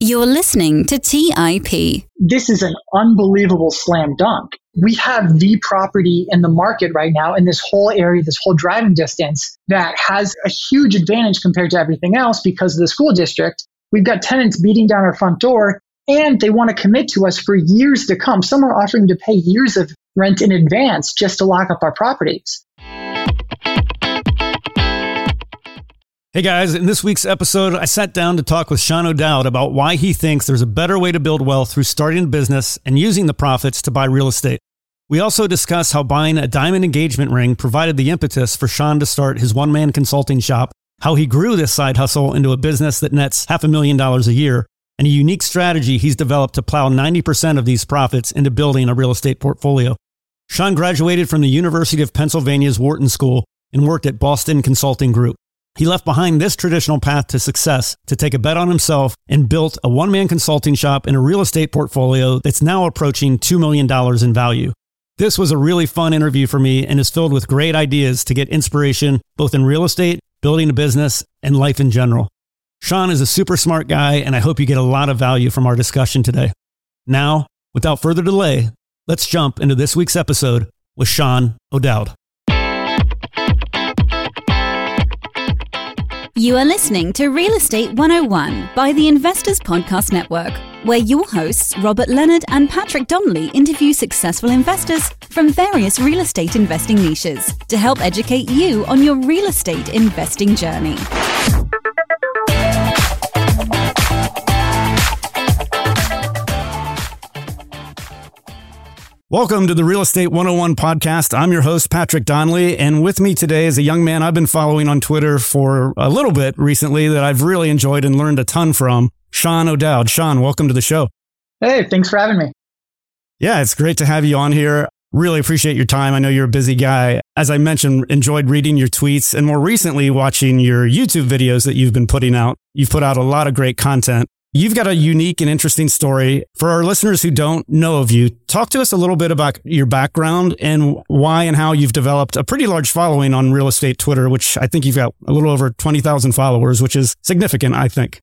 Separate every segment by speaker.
Speaker 1: You're listening to TIP.
Speaker 2: This is an unbelievable slam dunk. We have the property in the market right now in this whole area, this whole driving distance that has a huge advantage compared to everything else because of the school district. We've got tenants beating down our front door and they want to commit to us for years to come. Some are offering to pay years of rent in advance just to lock up our properties.
Speaker 3: Hey guys, in this week's episode, I sat down to talk with Sean O'Dowd about why he thinks there's a better way to build wealth through starting a business and using the profits to buy real estate. We also discuss how buying a diamond engagement ring provided the impetus for Sean to start his one man consulting shop, how he grew this side hustle into a business that nets half a million dollars a year, and a unique strategy he's developed to plow 90% of these profits into building a real estate portfolio. Sean graduated from the University of Pennsylvania's Wharton School and worked at Boston Consulting Group. He left behind this traditional path to success to take a bet on himself and built a one man consulting shop and a real estate portfolio that's now approaching $2 million in value. This was a really fun interview for me and is filled with great ideas to get inspiration both in real estate, building a business, and life in general. Sean is a super smart guy, and I hope you get a lot of value from our discussion today. Now, without further delay, let's jump into this week's episode with Sean O'Dowd.
Speaker 1: You are listening to Real Estate 101 by the Investors Podcast Network, where your hosts, Robert Leonard and Patrick Donley, interview successful investors from various real estate investing niches to help educate you on your real estate investing journey.
Speaker 3: Welcome to the Real Estate 101 podcast. I'm your host, Patrick Donley, and with me today is a young man I've been following on Twitter for a little bit recently that I've really enjoyed and learned a ton from, Sean O'Dowd. Sean, welcome to the show.
Speaker 2: Hey, thanks for having me.
Speaker 3: Yeah, it's great to have you on here. Really appreciate your time. I know you're a busy guy. As I mentioned, enjoyed reading your tweets and more recently watching your YouTube videos that you've been putting out. You've put out a lot of great content. You've got a unique and interesting story. For our listeners who don't know of you, talk to us a little bit about your background and why and how you've developed a pretty large following on real estate Twitter, which I think you've got a little over 20,000 followers, which is significant, I think.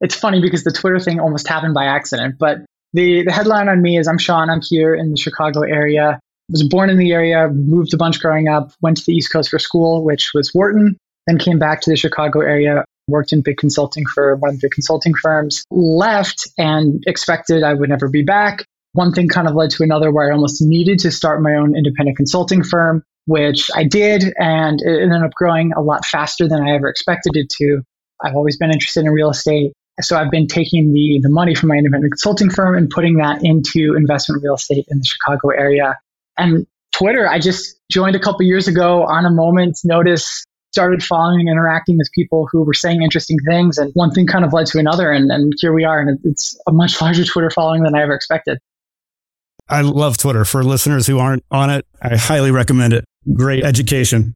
Speaker 2: It's funny because the Twitter thing almost happened by accident, but the, the headline on me is I'm Sean. I'm here in the Chicago area. I Was born in the area, moved a bunch growing up, went to the East Coast for school, which was Wharton, then came back to the Chicago area worked in big consulting for one of the consulting firms, left and expected I would never be back. One thing kind of led to another where I almost needed to start my own independent consulting firm, which I did, and it ended up growing a lot faster than I ever expected it to. I've always been interested in real estate. So I've been taking the, the money from my independent consulting firm and putting that into investment real estate in the Chicago area. And Twitter, I just joined a couple years ago on a moment's notice started following and interacting with people who were saying interesting things. And one thing kind of led to another. And, and here we are. And it's a much larger Twitter following than I ever expected.
Speaker 3: I love Twitter. For listeners who aren't on it, I highly recommend it. Great education.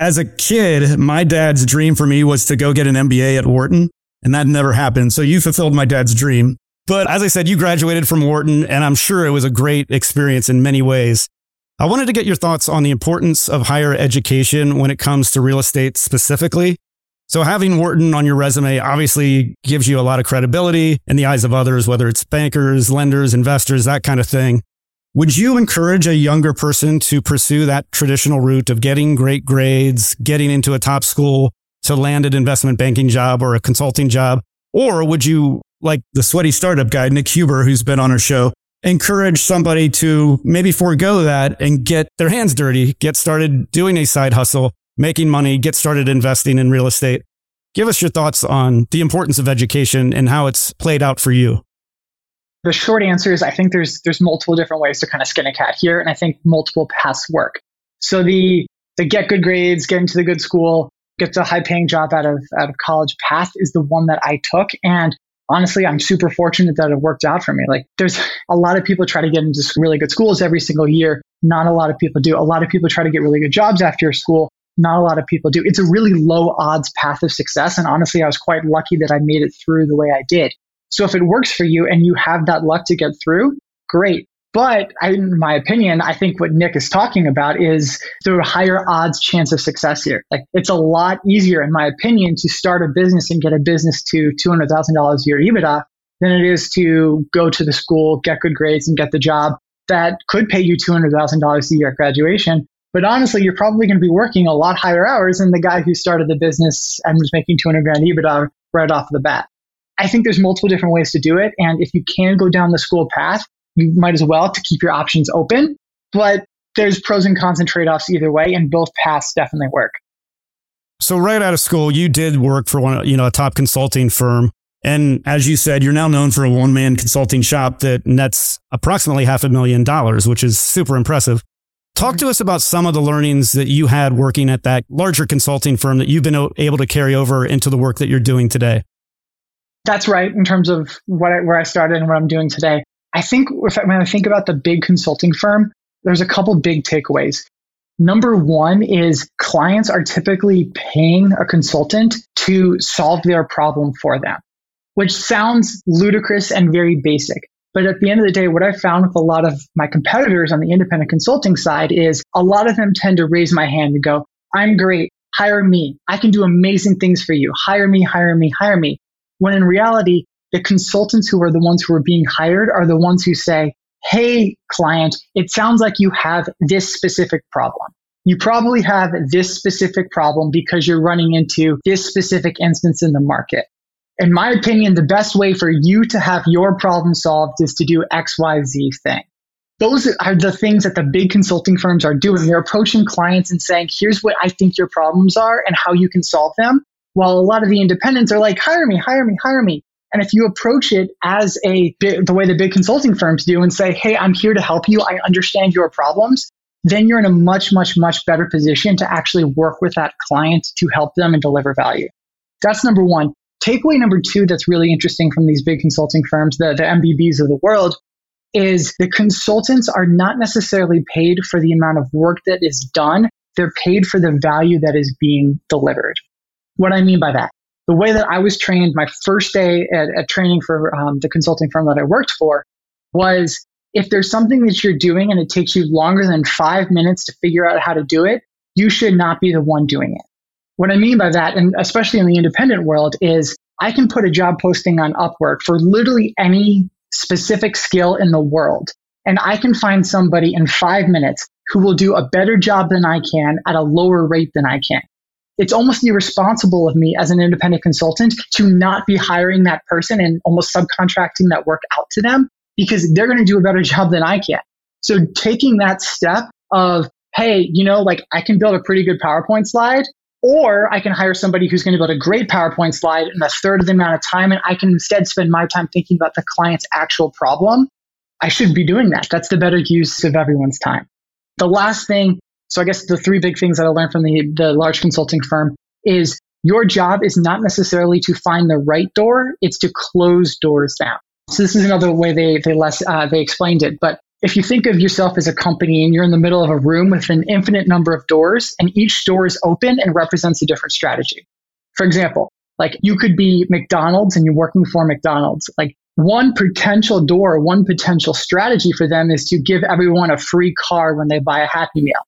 Speaker 3: As a kid, my dad's dream for me was to go get an MBA at Wharton, and that never happened. So you fulfilled my dad's dream. But as I said, you graduated from Wharton, and I'm sure it was a great experience in many ways. I wanted to get your thoughts on the importance of higher education when it comes to real estate specifically. So having Wharton on your resume obviously gives you a lot of credibility in the eyes of others, whether it's bankers, lenders, investors, that kind of thing. Would you encourage a younger person to pursue that traditional route of getting great grades, getting into a top school to land an investment banking job or a consulting job? Or would you, like the sweaty startup guy, Nick Huber, who's been on our show, encourage somebody to maybe forego that and get their hands dirty, get started doing a side hustle, making money, get started investing in real estate. Give us your thoughts on the importance of education and how it's played out for you.
Speaker 2: The short answer is I think there's there's multiple different ways to kind of skin a cat here, and I think multiple paths work. So the the get good grades, get into the good school, get the high paying job out of out of college path is the one that I took. And honestly, I'm super fortunate that it worked out for me. Like there's a lot of people try to get into really good schools every single year. Not a lot of people do. A lot of people try to get really good jobs after school. Not a lot of people do. It's a really low odds path of success. And honestly, I was quite lucky that I made it through the way I did. So if it works for you and you have that luck to get through, great. But I, in my opinion, I think what Nick is talking about is the higher odds chance of success here. Like it's a lot easier, in my opinion, to start a business and get a business to $200,000 a year EBITDA than it is to go to the school, get good grades and get the job that could pay you $200,000 a year at graduation. But honestly, you're probably going to be working a lot higher hours than the guy who started the business and was making 200 grand EBITDA right off the bat. I think there's multiple different ways to do it. And if you can go down the school path, you might as well to keep your options open. But there's pros and cons and trade offs either way, and both paths definitely work.
Speaker 3: So right out of school, you did work for one, you know, a top consulting firm. And as you said, you're now known for a one man consulting shop that nets approximately half a million dollars, which is super impressive. Talk to us about some of the learnings that you had working at that larger consulting firm that you've been able to carry over into the work that you're doing today.
Speaker 2: That's right in terms of what I, where I started and what I'm doing today. I think if, when I think about the big consulting firm, there's a couple big takeaways. Number one is clients are typically paying a consultant to solve their problem for them, which sounds ludicrous and very basic. But at the end of the day, what I found with a lot of my competitors on the independent consulting side is a lot of them tend to raise my hand and go, I'm great. Hire me. I can do amazing things for you. Hire me, hire me, hire me. When in reality, the consultants who are the ones who are being hired are the ones who say, Hey, client, it sounds like you have this specific problem. You probably have this specific problem because you're running into this specific instance in the market. In my opinion, the best way for you to have your problem solved is to do XYZ thing. Those are the things that the big consulting firms are doing. They're approaching clients and saying, here's what I think your problems are and how you can solve them. While a lot of the independents are like, hire me, hire me, hire me. And if you approach it as a the way the big consulting firms do and say, "Hey, I'm here to help you. I understand your problems." Then you're in a much, much, much better position to actually work with that client to help them and deliver value. That's number one. Takeaway number two that's really interesting from these big consulting firms, the, the MBBs of the world, is the consultants are not necessarily paid for the amount of work that is done. They're paid for the value that is being delivered. What I mean by that, the way that I was trained my first day at, at training for um, the consulting firm that I worked for was if there's something that you're doing and it takes you longer than five minutes to figure out how to do it, you should not be the one doing it. What I mean by that, and especially in the independent world, is I can put a job posting on Upwork for literally any specific skill in the world. And I can find somebody in five minutes who will do a better job than I can at a lower rate than I can it's almost irresponsible of me as an independent consultant to not be hiring that person and almost subcontracting that work out to them because they're going to do a better job than I can. So taking that step of, hey, you know, like I can build a pretty good PowerPoint slide, or I can hire somebody who's going to build a great PowerPoint slide in a third of the amount of time, and I can instead spend my time thinking about the client's actual problem. I should be doing that. That's the better use of everyone's time. The last thing so I guess the three big things that I learned from the, the large consulting firm is your job is not necessarily to find the right door, it's to close doors down. So this is another way they, they less, uh, they explained it. But if you think of yourself as a company and you're in the middle of a room with an infinite number of doors and each door is open and represents a different strategy. For example, like you could be McDonald's and you're working for McDonald's. Like one potential door, one potential strategy for them is to give everyone a free car when they buy a Happy Meal.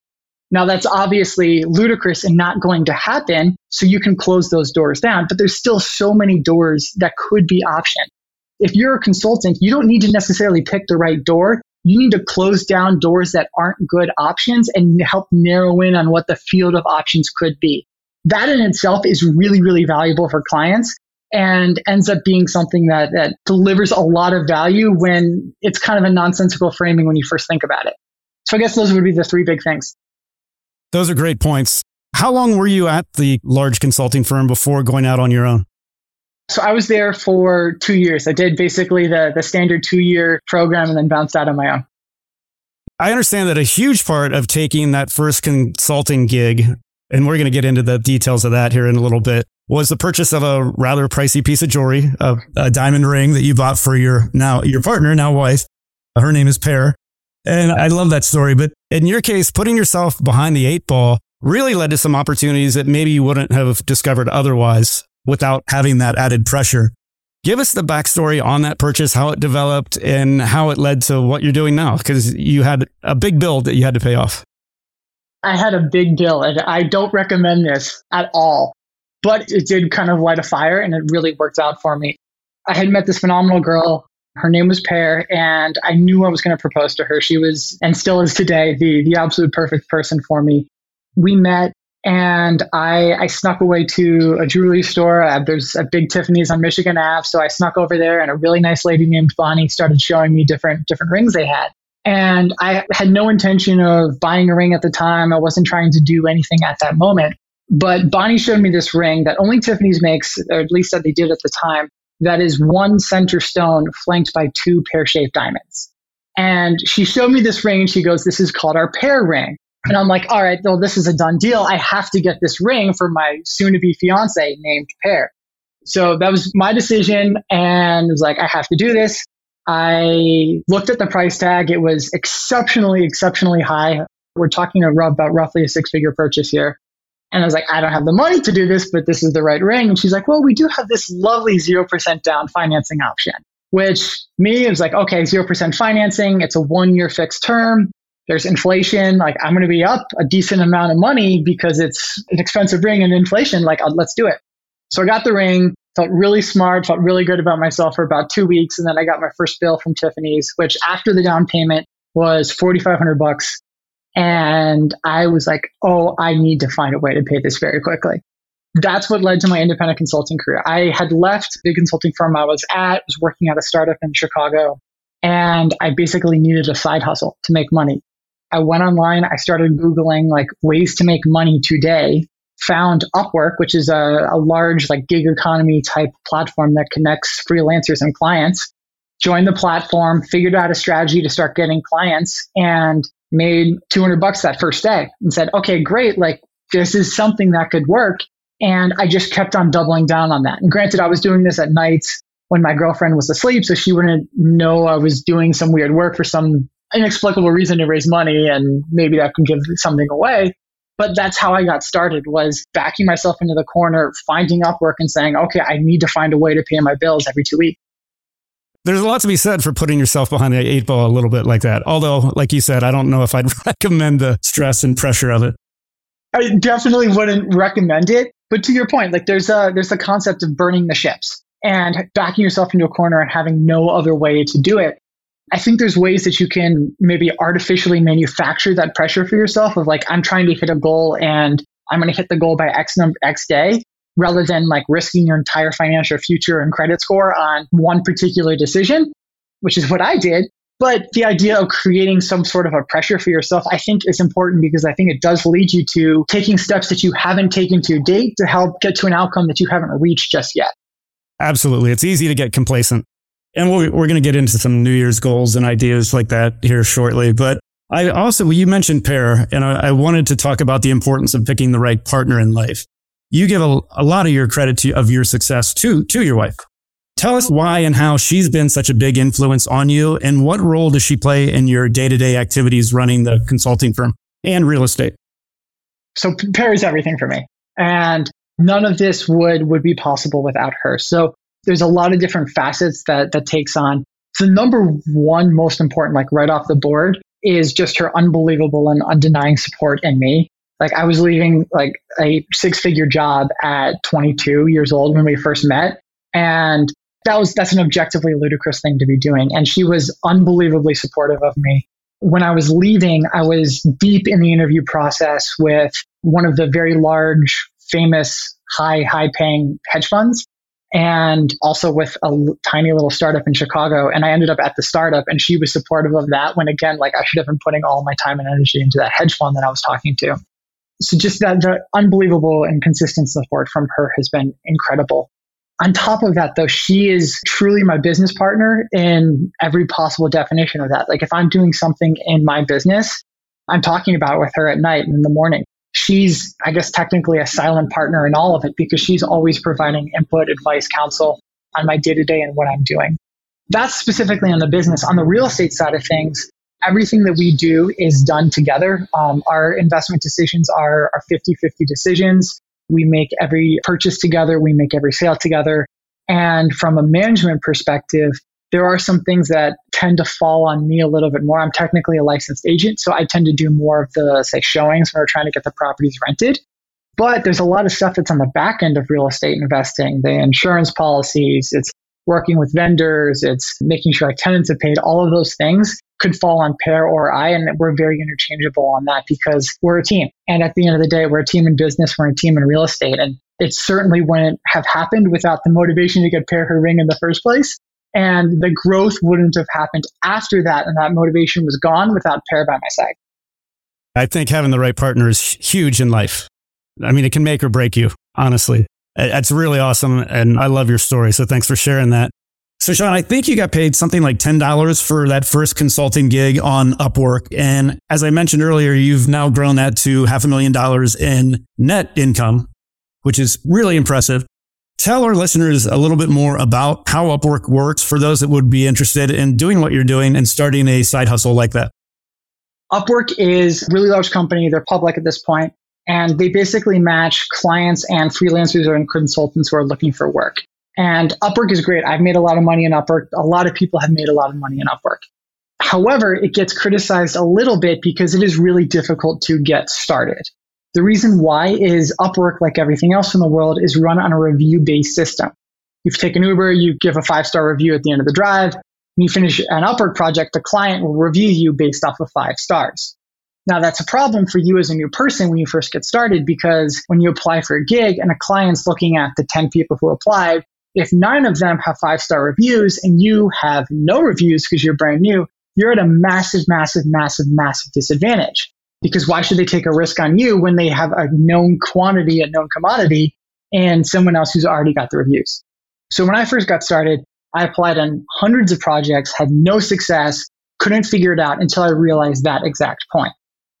Speaker 2: Now that's obviously ludicrous and not going to happen. So you can close those doors down, but there's still so many doors that could be optioned. If you're a consultant, you don't need to necessarily pick the right door. You need to close down doors that aren't good options and help narrow in on what the field of options could be. That in itself is really, really valuable for clients and ends up being something that, that delivers a lot of value when it's kind of a nonsensical framing when you first think about it. So I guess those would be the three big things.
Speaker 3: Those are great points. How long were you at the large consulting firm before going out on your own?
Speaker 2: So I was there for two years. I did basically the, the standard two year program and then bounced out on my own.
Speaker 3: I understand that a huge part of taking that first consulting gig, and we're going to get into the details of that here in a little bit, was the purchase of a rather pricey piece of jewelry, a, a diamond ring that you bought for your now your partner, now wife. Her name is Pear. And I love that story. But in your case, putting yourself behind the eight ball really led to some opportunities that maybe you wouldn't have discovered otherwise without having that added pressure. Give us the backstory on that purchase, how it developed, and how it led to what you're doing now, because you had a big bill that you had to pay off.
Speaker 2: I had a big bill, and I don't recommend this at all, but it did kind of light a fire, and it really worked out for me. I had met this phenomenal girl. Her name was Pear, and I knew I was going to propose to her. She was, and still is today, the, the absolute perfect person for me. We met and I, I snuck away to a jewelry store. Uh, there's a big Tiffany's on Michigan Ave, so I snuck over there, and a really nice lady named Bonnie started showing me different different rings they had. And I had no intention of buying a ring at the time. I wasn't trying to do anything at that moment. But Bonnie showed me this ring that only Tiffany's makes, or at least that they did at the time, that is one center stone flanked by two pear shaped diamonds. And she showed me this ring and she goes, This is called our pear ring. And I'm like, all right, well, this is a done deal. I have to get this ring for my soon to be fiance named Pear. So that was my decision and it was like, I have to do this. I looked at the price tag. It was exceptionally, exceptionally high. We're talking about roughly a six figure purchase here. And I was like, I don't have the money to do this, but this is the right ring. And she's like, well, we do have this lovely 0% down financing option, which me was like, okay, 0% financing. It's a one year fixed term there's inflation. Like I'm going to be up a decent amount of money because it's an expensive ring and inflation. Like uh, let's do it. So I got the ring, felt really smart, felt really good about myself for about two weeks. And then I got my first bill from Tiffany's, which after the down payment was 4,500 bucks. And I was like, oh, I need to find a way to pay this very quickly. That's what led to my independent consulting career. I had left the consulting firm I was at, was working at a startup in Chicago, and I basically needed a side hustle to make money. I went online, I started Googling like ways to make money today, found Upwork, which is a, a large like gig economy type platform that connects freelancers and clients. Joined the platform, figured out a strategy to start getting clients and made 200 bucks that first day and said, okay, great. Like this is something that could work. And I just kept on doubling down on that. And granted, I was doing this at nights when my girlfriend was asleep, so she wouldn't know I was doing some weird work for some inexplicable reason to raise money and maybe that can give something away. But that's how I got started was backing myself into the corner, finding Upwork and saying, okay, I need to find a way to pay my bills every two weeks.
Speaker 3: There's a lot to be said for putting yourself behind the eight ball a little bit like that. Although, like you said, I don't know if I'd recommend the stress and pressure of it.
Speaker 2: I definitely wouldn't recommend it. But to your point, like there's a there's the concept of burning the ships and backing yourself into a corner and having no other way to do it. I think there's ways that you can maybe artificially manufacture that pressure for yourself of like, I'm trying to hit a goal and I'm going to hit the goal by X number, X day rather than like risking your entire financial future and credit score on one particular decision, which is what I did. But the idea of creating some sort of a pressure for yourself, I think is important because I think it does lead you to taking steps that you haven't taken to date to help get to an outcome that you haven't reached just yet.
Speaker 3: Absolutely. It's easy to get complacent and we're, we're going to get into some New Year's goals and ideas like that here shortly. But I also, you mentioned Pear, and I, I wanted to talk about the importance of picking the right partner in life. You give a, a lot of your credit to, of your success to, to your wife. Tell us why and how she's been such a big influence on you, and what role does she play in your day to day activities running the consulting firm and real estate?
Speaker 2: So Pear is everything for me, and none of this would would be possible without her. So there's a lot of different facets that that takes on. The number one most important, like right off the board, is just her unbelievable and undenying support in me. Like I was leaving like a six figure job at 22 years old when we first met. And that was, that's an objectively ludicrous thing to be doing. And she was unbelievably supportive of me. When I was leaving, I was deep in the interview process with one of the very large, famous, high, high paying hedge funds and also with a tiny little startup in Chicago. And I ended up at the startup and she was supportive of that when again, like I should have been putting all my time and energy into that hedge fund that I was talking to. So just that the unbelievable and consistent support from her has been incredible. On top of that, though, she is truly my business partner in every possible definition of that. Like if I'm doing something in my business, I'm talking about it with her at night and in the morning she's, I guess, technically a silent partner in all of it because she's always providing input, advice, counsel on my day to day and what I'm doing. That's specifically on the business. On the real estate side of things, everything that we do is done together. Um, our investment decisions are, are 50 50 decisions. We make every purchase together, we make every sale together. And from a management perspective, there are some things that tend to fall on me a little bit more. I'm technically a licensed agent, so I tend to do more of the, say, showings when we're trying to get the properties rented. But there's a lot of stuff that's on the back end of real estate investing, the insurance policies, it's working with vendors, it's making sure our tenants have paid, all of those things could fall on Pear or I, and we're very interchangeable on that because we're a team. And at the end of the day, we're a team in business, we're a team in real estate. And it certainly wouldn't have happened without the motivation to get Pear her ring in the first place. And the growth wouldn't have happened after that. And that motivation was gone without Pear by my side.
Speaker 3: I think having the right partner is huge in life. I mean, it can make or break you, honestly. It's really awesome. And I love your story. So thanks for sharing that. So, Sean, I think you got paid something like $10 for that first consulting gig on Upwork. And as I mentioned earlier, you've now grown that to half a million dollars in net income, which is really impressive. Tell our listeners a little bit more about how Upwork works for those that would be interested in doing what you're doing and starting a side hustle like that.
Speaker 2: Upwork is a really large company. They're public at this point and they basically match clients and freelancers and consultants who are looking for work. And Upwork is great. I've made a lot of money in Upwork. A lot of people have made a lot of money in Upwork. However, it gets criticized a little bit because it is really difficult to get started. The reason why is Upwork, like everything else in the world, is run on a review based system. You take an Uber, you give a five star review at the end of the drive. and you finish an Upwork project, the client will review you based off of five stars. Now that's a problem for you as a new person when you first get started because when you apply for a gig and a client's looking at the 10 people who applied, if nine of them have five star reviews and you have no reviews because you're brand new, you're at a massive, massive, massive, massive disadvantage. Because why should they take a risk on you when they have a known quantity, a known commodity, and someone else who's already got the reviews? So when I first got started, I applied on hundreds of projects, had no success, couldn't figure it out until I realized that exact point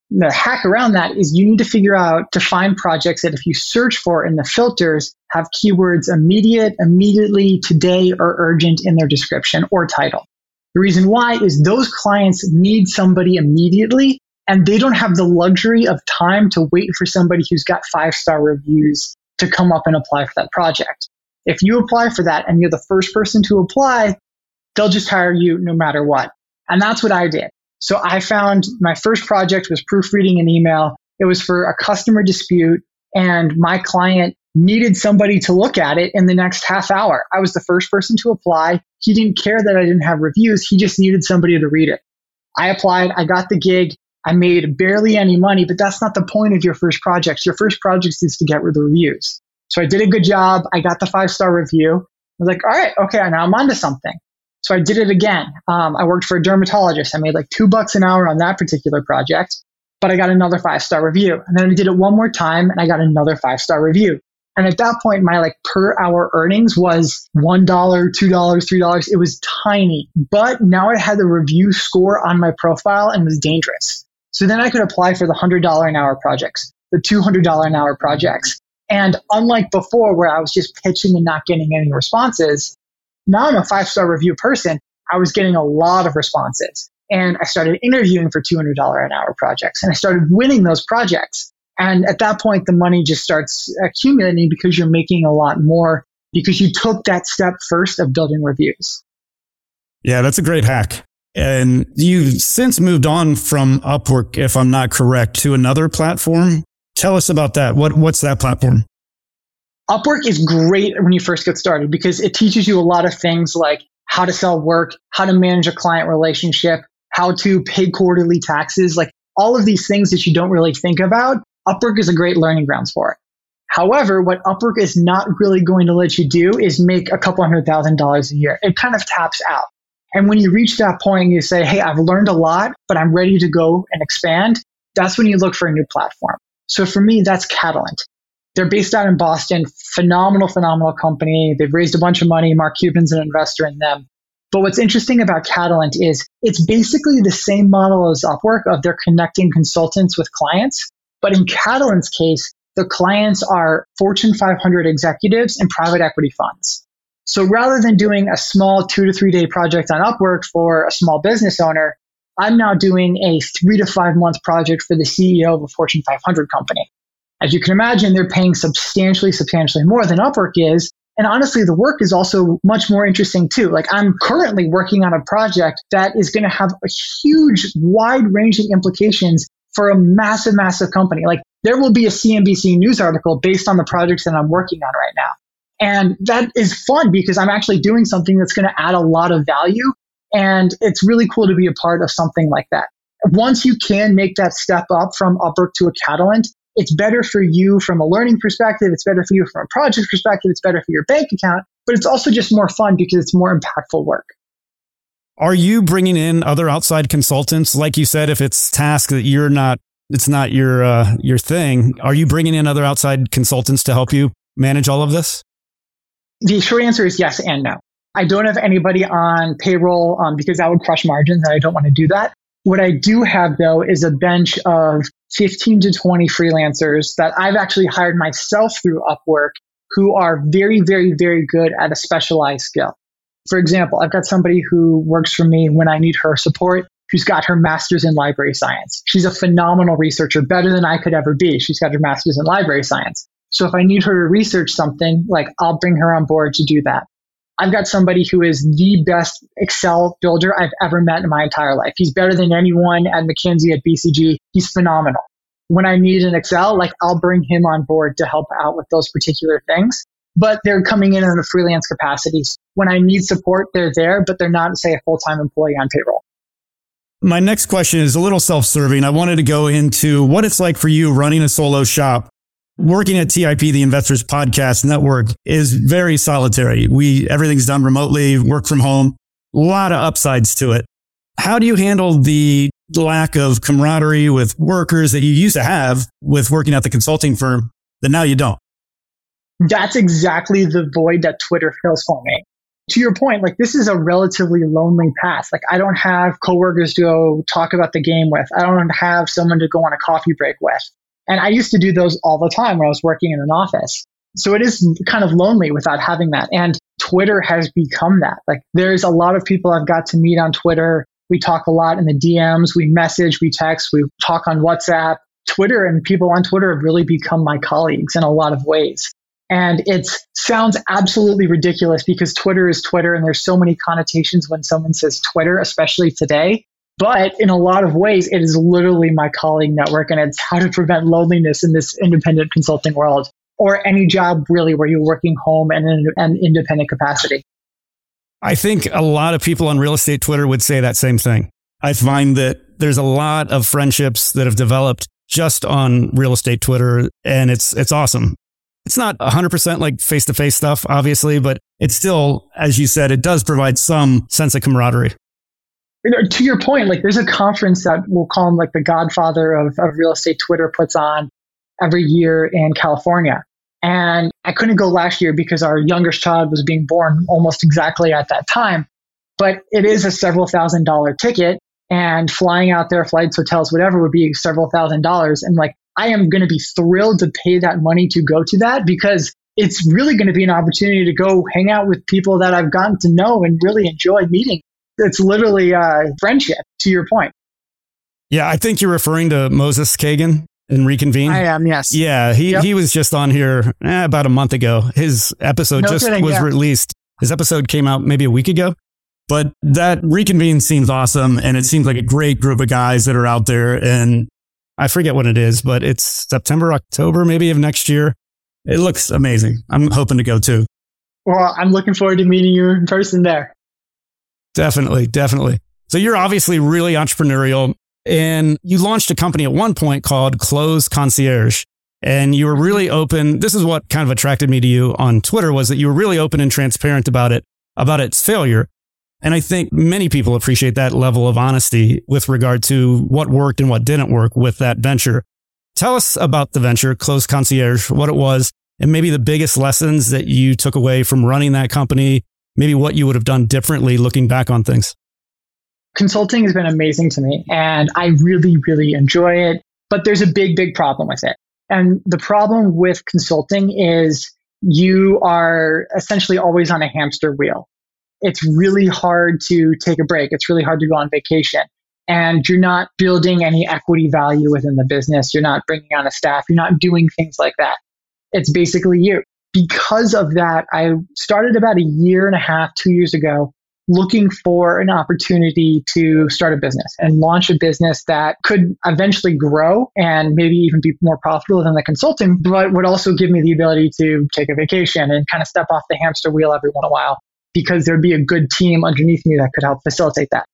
Speaker 2: the hack around that is you need to figure out to find projects that if you search for in the filters have keywords immediate, immediately, today, or urgent in their description or title. The reason why is those clients need somebody immediately and they don't have the luxury of time to wait for somebody who's got five star reviews to come up and apply for that project. If you apply for that and you're the first person to apply, they'll just hire you no matter what. And that's what I did. So I found my first project was proofreading an email. It was for a customer dispute and my client needed somebody to look at it in the next half hour. I was the first person to apply. He didn't care that I didn't have reviews. He just needed somebody to read it. I applied. I got the gig. I made barely any money, but that's not the point of your first project. Your first project is to get rid of the reviews. So I did a good job. I got the five star review. I was like, all right, okay, now I'm onto something. So I did it again. Um, I worked for a dermatologist. I made like two bucks an hour on that particular project, but I got another five star review. And then I did it one more time and I got another five star review. And at that point, my like per hour earnings was $1, $2, $3. It was tiny, but now I had the review score on my profile and was dangerous. So then I could apply for the $100 an hour projects, the $200 an hour projects. And unlike before where I was just pitching and not getting any responses, now I'm a five star review person. I was getting a lot of responses and I started interviewing for $200 an hour projects and I started winning those projects. And at that point, the money just starts accumulating because you're making a lot more because you took that step first of building reviews.
Speaker 3: Yeah, that's a great hack. And you've since moved on from Upwork, if I'm not correct, to another platform. Tell us about that. What, what's that platform?
Speaker 2: Upwork is great when you first get started because it teaches you a lot of things like how to sell work, how to manage a client relationship, how to pay quarterly taxes, like all of these things that you don't really think about. Upwork is a great learning grounds for it. However, what Upwork is not really going to let you do is make a couple hundred thousand dollars a year. It kind of taps out. And when you reach that point, you say, Hey, I've learned a lot, but I'm ready to go and expand. That's when you look for a new platform. So for me, that's Catalant. They're based out in Boston. Phenomenal, phenomenal company. They've raised a bunch of money. Mark Cuban's an investor in them. But what's interesting about Catalant is it's basically the same model as Upwork of they're connecting consultants with clients. But in Catalant's case, the clients are Fortune 500 executives and private equity funds. So rather than doing a small two to three day project on Upwork for a small business owner, I'm now doing a three to five month project for the CEO of a Fortune 500 company. As you can imagine, they're paying substantially, substantially more than Upwork is. And honestly, the work is also much more interesting too. Like I'm currently working on a project that is going to have a huge, wide ranging implications for a massive, massive company. Like there will be a CNBC news article based on the projects that I'm working on right now. And that is fun because I'm actually doing something that's going to add a lot of value. And it's really cool to be a part of something like that. Once you can make that step up from Upwork to a Catalant, it's better for you from a learning perspective. It's better for you from a project perspective. It's better for your bank account, but it's also just more fun because it's more impactful work.
Speaker 3: Are you bringing in other outside consultants? Like you said, if it's task that you're not, it's not your, uh, your thing. Are you bringing in other outside consultants to help you manage all of this?
Speaker 2: The short answer is yes and no. I don't have anybody on payroll um, because that would crush margins and I don't want to do that. What I do have though is a bench of 15 to 20 freelancers that I've actually hired myself through Upwork who are very, very, very good at a specialized skill. For example, I've got somebody who works for me when I need her support who's got her master's in library science. She's a phenomenal researcher, better than I could ever be. She's got her master's in library science. So if I need her to research something, like I'll bring her on board to do that. I've got somebody who is the best Excel builder I've ever met in my entire life. He's better than anyone at McKinsey, at BCG. He's phenomenal. When I need an Excel, like I'll bring him on board to help out with those particular things. But they're coming in in a freelance capacity. When I need support, they're there, but they're not, say, a full time employee on payroll.
Speaker 3: My next question is a little self serving. I wanted to go into what it's like for you running a solo shop working at TIP, the Investors Podcast Network, is very solitary. We everything's done remotely, work from home, a lot of upsides to it. How do you handle the lack of camaraderie with workers that you used to have with working at the consulting firm that now you don't?
Speaker 2: That's exactly the void that Twitter fills for me. To your point, like this is a relatively lonely path. Like I don't have coworkers to go talk about the game with. I don't have someone to go on a coffee break with. And I used to do those all the time when I was working in an office. So it is kind of lonely without having that. And Twitter has become that. Like there's a lot of people I've got to meet on Twitter. We talk a lot in the DMs, we message, we text, we talk on WhatsApp. Twitter and people on Twitter have really become my colleagues in a lot of ways. And it sounds absolutely ridiculous because Twitter is Twitter and there's so many connotations when someone says Twitter, especially today. But in a lot of ways, it is literally my colleague network and it's how to prevent loneliness in this independent consulting world or any job really where you're working home and in an independent capacity.
Speaker 3: I think a lot of people on real estate Twitter would say that same thing. I find that there's a lot of friendships that have developed just on real estate Twitter and it's it's awesome. It's not 100% like face to face stuff obviously, but it's still as you said it does provide some sense of camaraderie Uh,
Speaker 2: to your point, like there's a conference that we'll call him like the godfather of, of real estate Twitter puts on every year in California. And I couldn't go last year because our youngest child was being born almost exactly at that time. But it is a several thousand dollar ticket and flying out there, flights, hotels, whatever would be several thousand dollars. And like, I am going to be thrilled to pay that money to go to that because it's really going to be an opportunity to go hang out with people that I've gotten to know and really enjoy meeting it's literally uh, friendship, to your point.
Speaker 3: Yeah, I think you're referring to Moses Kagan in Reconvene.
Speaker 2: I am, yes.
Speaker 3: Yeah, he, yep. he was just on here eh, about a month ago. His episode no just kidding, was yeah. released. His episode came out maybe a week ago. But that Reconvene seems awesome. And it seems like a great group of guys that are out there. And I forget what it is, but it's September, October, maybe of next year. It looks amazing. I'm hoping to go too.
Speaker 2: Well, I'm looking forward to meeting you in person there.
Speaker 3: Definitely, definitely. So you're obviously really entrepreneurial and you launched a company at one point called Close Concierge and you were really open. This is what kind of attracted me to you on Twitter was that you were really open and transparent about it, about its failure. And I think many people appreciate that level of honesty with regard to what worked and what didn't work with that venture. Tell us about the venture, Close Concierge, what it was, and maybe the biggest lessons that you took away from running that company maybe what you would have done differently looking back on things?
Speaker 2: Consulting has been amazing to me and I really, really enjoy it. But there's a big, big problem with it. And the problem with consulting is you are essentially always on a hamster wheel. It's really hard to take a break. It's really hard to go on vacation. And you're not building any equity value within the business. You're not bringing on a staff. You're not doing things like that. It's basically you because of that, I started about a year and a half, two years ago, looking for an opportunity to start a business and launch a business that could eventually grow and maybe even be more profitable than the consulting, but would also give me the ability to take a vacation and kind of step off the hamster wheel every once in a while because there'd be a good team underneath me that could help facilitate that.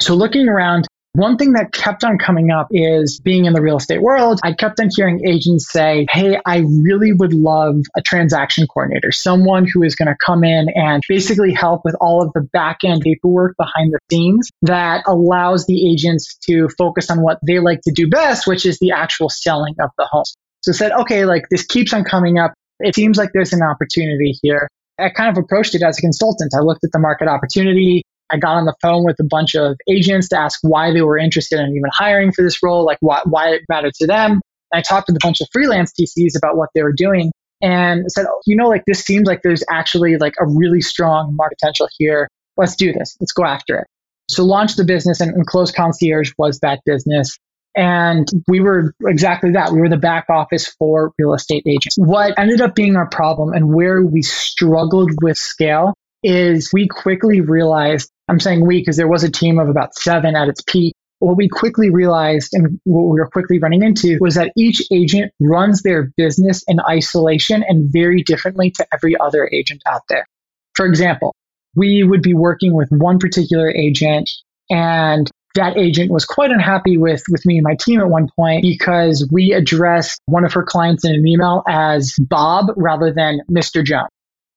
Speaker 2: So looking around, one thing that kept on coming up is being in the real estate world. I kept on hearing agents say, Hey, I really would love a transaction coordinator, someone who is going to come in and basically help with all of the back end paperwork behind the scenes that allows the agents to focus on what they like to do best, which is the actual selling of the home. So said, okay, like this keeps on coming up. It seems like there's an opportunity here. I kind of approached it as a consultant. I looked at the market opportunity. I got on the phone with a bunch of agents to ask why they were interested in even hiring for this role, like why, why it mattered to them. And I talked with a bunch of freelance TCs about what they were doing and said, oh, you know, like this seems like there's actually like a really strong market potential here. Let's do this. Let's go after it. So launched the business and, and Close Concierge was that business. And we were exactly that. We were the back office for real estate agents. What ended up being our problem and where we struggled with scale is we quickly realized, I'm saying we because there was a team of about seven at its peak. What we quickly realized and what we were quickly running into was that each agent runs their business in isolation and very differently to every other agent out there. For example, we would be working with one particular agent and that agent was quite unhappy with, with me and my team at one point because we addressed one of her clients in an email as Bob rather than Mr. Jones.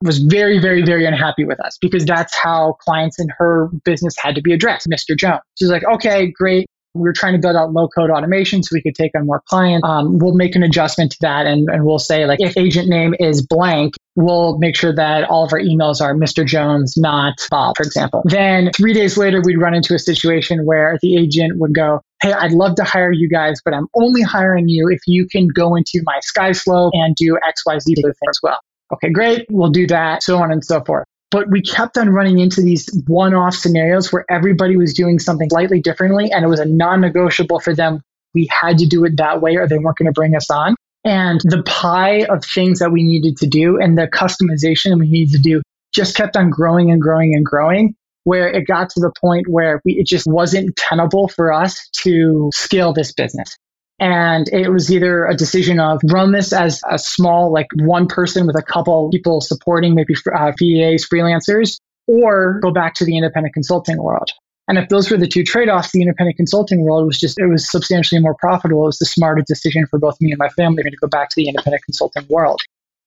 Speaker 2: Was very, very, very unhappy with us because that's how clients in her business had to be addressed, Mr. Jones. She's like, okay, great. We are trying to build out low code automation so we could take on more clients. Um, we'll make an adjustment to that and, and we'll say like if agent name is blank, we'll make sure that all of our emails are Mr. Jones, not Bob, for example. Then three days later, we'd run into a situation where the agent would go, Hey, I'd love to hire you guys, but I'm only hiring you if you can go into my SkySlope and do XYZ thing as well. Okay, great. We'll do that, so on and so forth. But we kept on running into these one off scenarios where everybody was doing something slightly differently and it was a non negotiable for them. We had to do it that way or they weren't going to bring us on. And the pie of things that we needed to do and the customization we needed to do just kept on growing and growing and growing where it got to the point where we, it just wasn't tenable for us to scale this business. And it was either a decision of run this as a small, like one person with a couple people supporting, maybe uh, VAs, freelancers, or go back to the independent consulting world. And if those were the two trade-offs, the independent consulting world was just, it was substantially more profitable. It was the smarter decision for both me and my family to go back to the independent consulting world.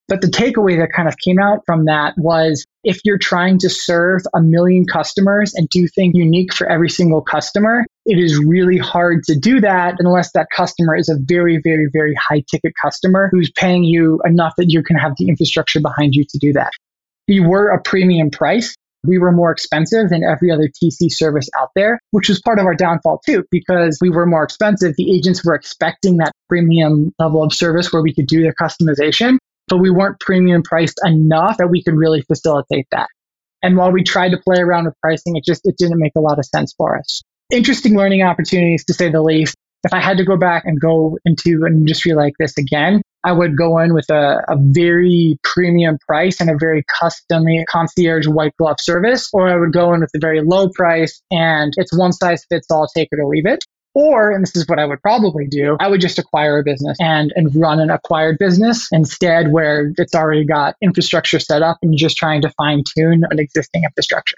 Speaker 2: But the takeaway that kind of came out from that was if you're trying to serve a million customers and do things unique for every single customer, it is really hard to do that unless that customer is a very, very, very high ticket customer who's paying you enough that you can have the infrastructure behind you to do that. We were a premium price. We were more expensive than every other TC service out there, which was part of our downfall too, because we were more expensive. The agents were expecting that premium level of service where we could do their customization but we weren't premium priced enough that we could really facilitate that. And while we tried to play around with pricing, it just it didn't make a lot of sense for us. Interesting learning opportunities to say the least. If I had to go back and go into an industry like this again, I would go in with a, a very premium price and a very custom concierge white glove service, or I would go in with a very low price and it's one size fits all, take it or leave it. Or, and this is what I would probably do, I would just acquire a business and, and run an acquired business instead where it's already got infrastructure set up and you're just trying to fine tune an existing infrastructure.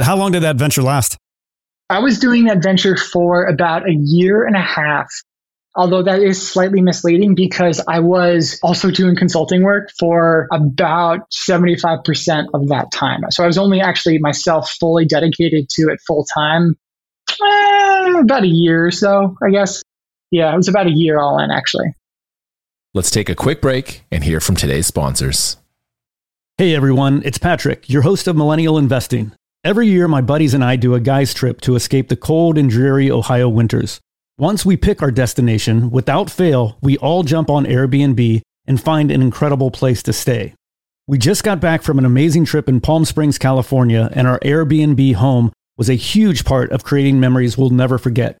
Speaker 3: How long did that venture last?
Speaker 2: I was doing that venture for about a year and a half. Although that is slightly misleading because I was also doing consulting work for about 75% of that time. So I was only actually myself fully dedicated to it full time eh, about a year or so, I guess. Yeah, it was about a year all in, actually.
Speaker 4: Let's take a quick break and hear from today's sponsors.
Speaker 3: Hey everyone, it's Patrick, your host of Millennial Investing. Every year, my buddies and I do a guy's trip to escape the cold and dreary Ohio winters. Once we pick our destination, without fail, we all jump on Airbnb and find an incredible place to stay. We just got back from an amazing trip in Palm Springs, California, and our Airbnb home was a huge part of creating memories we'll never forget.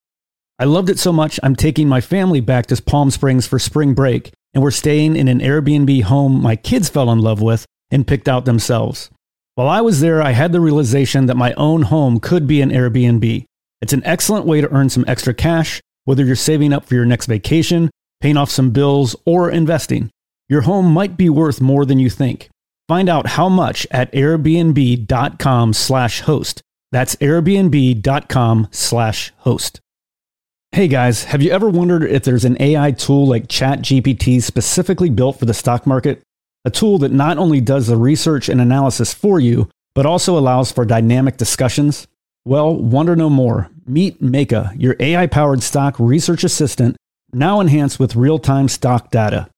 Speaker 3: I loved it so much, I'm taking my family back to Palm Springs for spring break,
Speaker 5: and we're staying in an Airbnb home my kids fell in love with and picked out themselves. While I was there, I had the realization that my own home could be an Airbnb. It's an excellent way to earn some extra cash, whether you're saving up for your next vacation, paying off some bills, or investing. Your home might be worth more than you think. Find out how much at airbnb.com slash host. That's airbnb.com slash host. Hey guys, have you ever wondered if there's an AI tool like ChatGPT specifically built for the stock market? A tool that not only does the research and analysis for you, but also allows for dynamic discussions? Well, wonder no more. Meet Meyka, your AI powered stock research assistant, now enhanced with real time stock data.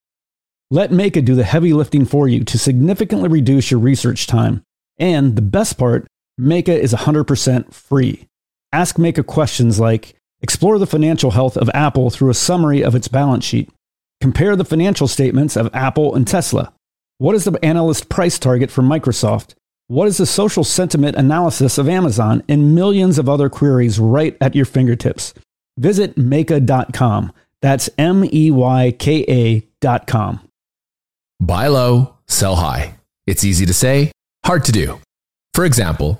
Speaker 5: Let Meyka do the heavy lifting for you to significantly reduce your research time. And the best part, Meyka is 100% free. Ask Meyka questions like Explore the financial health of Apple through a summary of its balance sheet. Compare the financial statements of Apple and Tesla. What is the analyst price target for Microsoft? What is the social sentiment analysis of Amazon? And millions of other queries right at your fingertips. Visit Meyka.com. That's M E Y K A.com.
Speaker 4: Buy low, sell high. It's easy to say, hard to do. For example,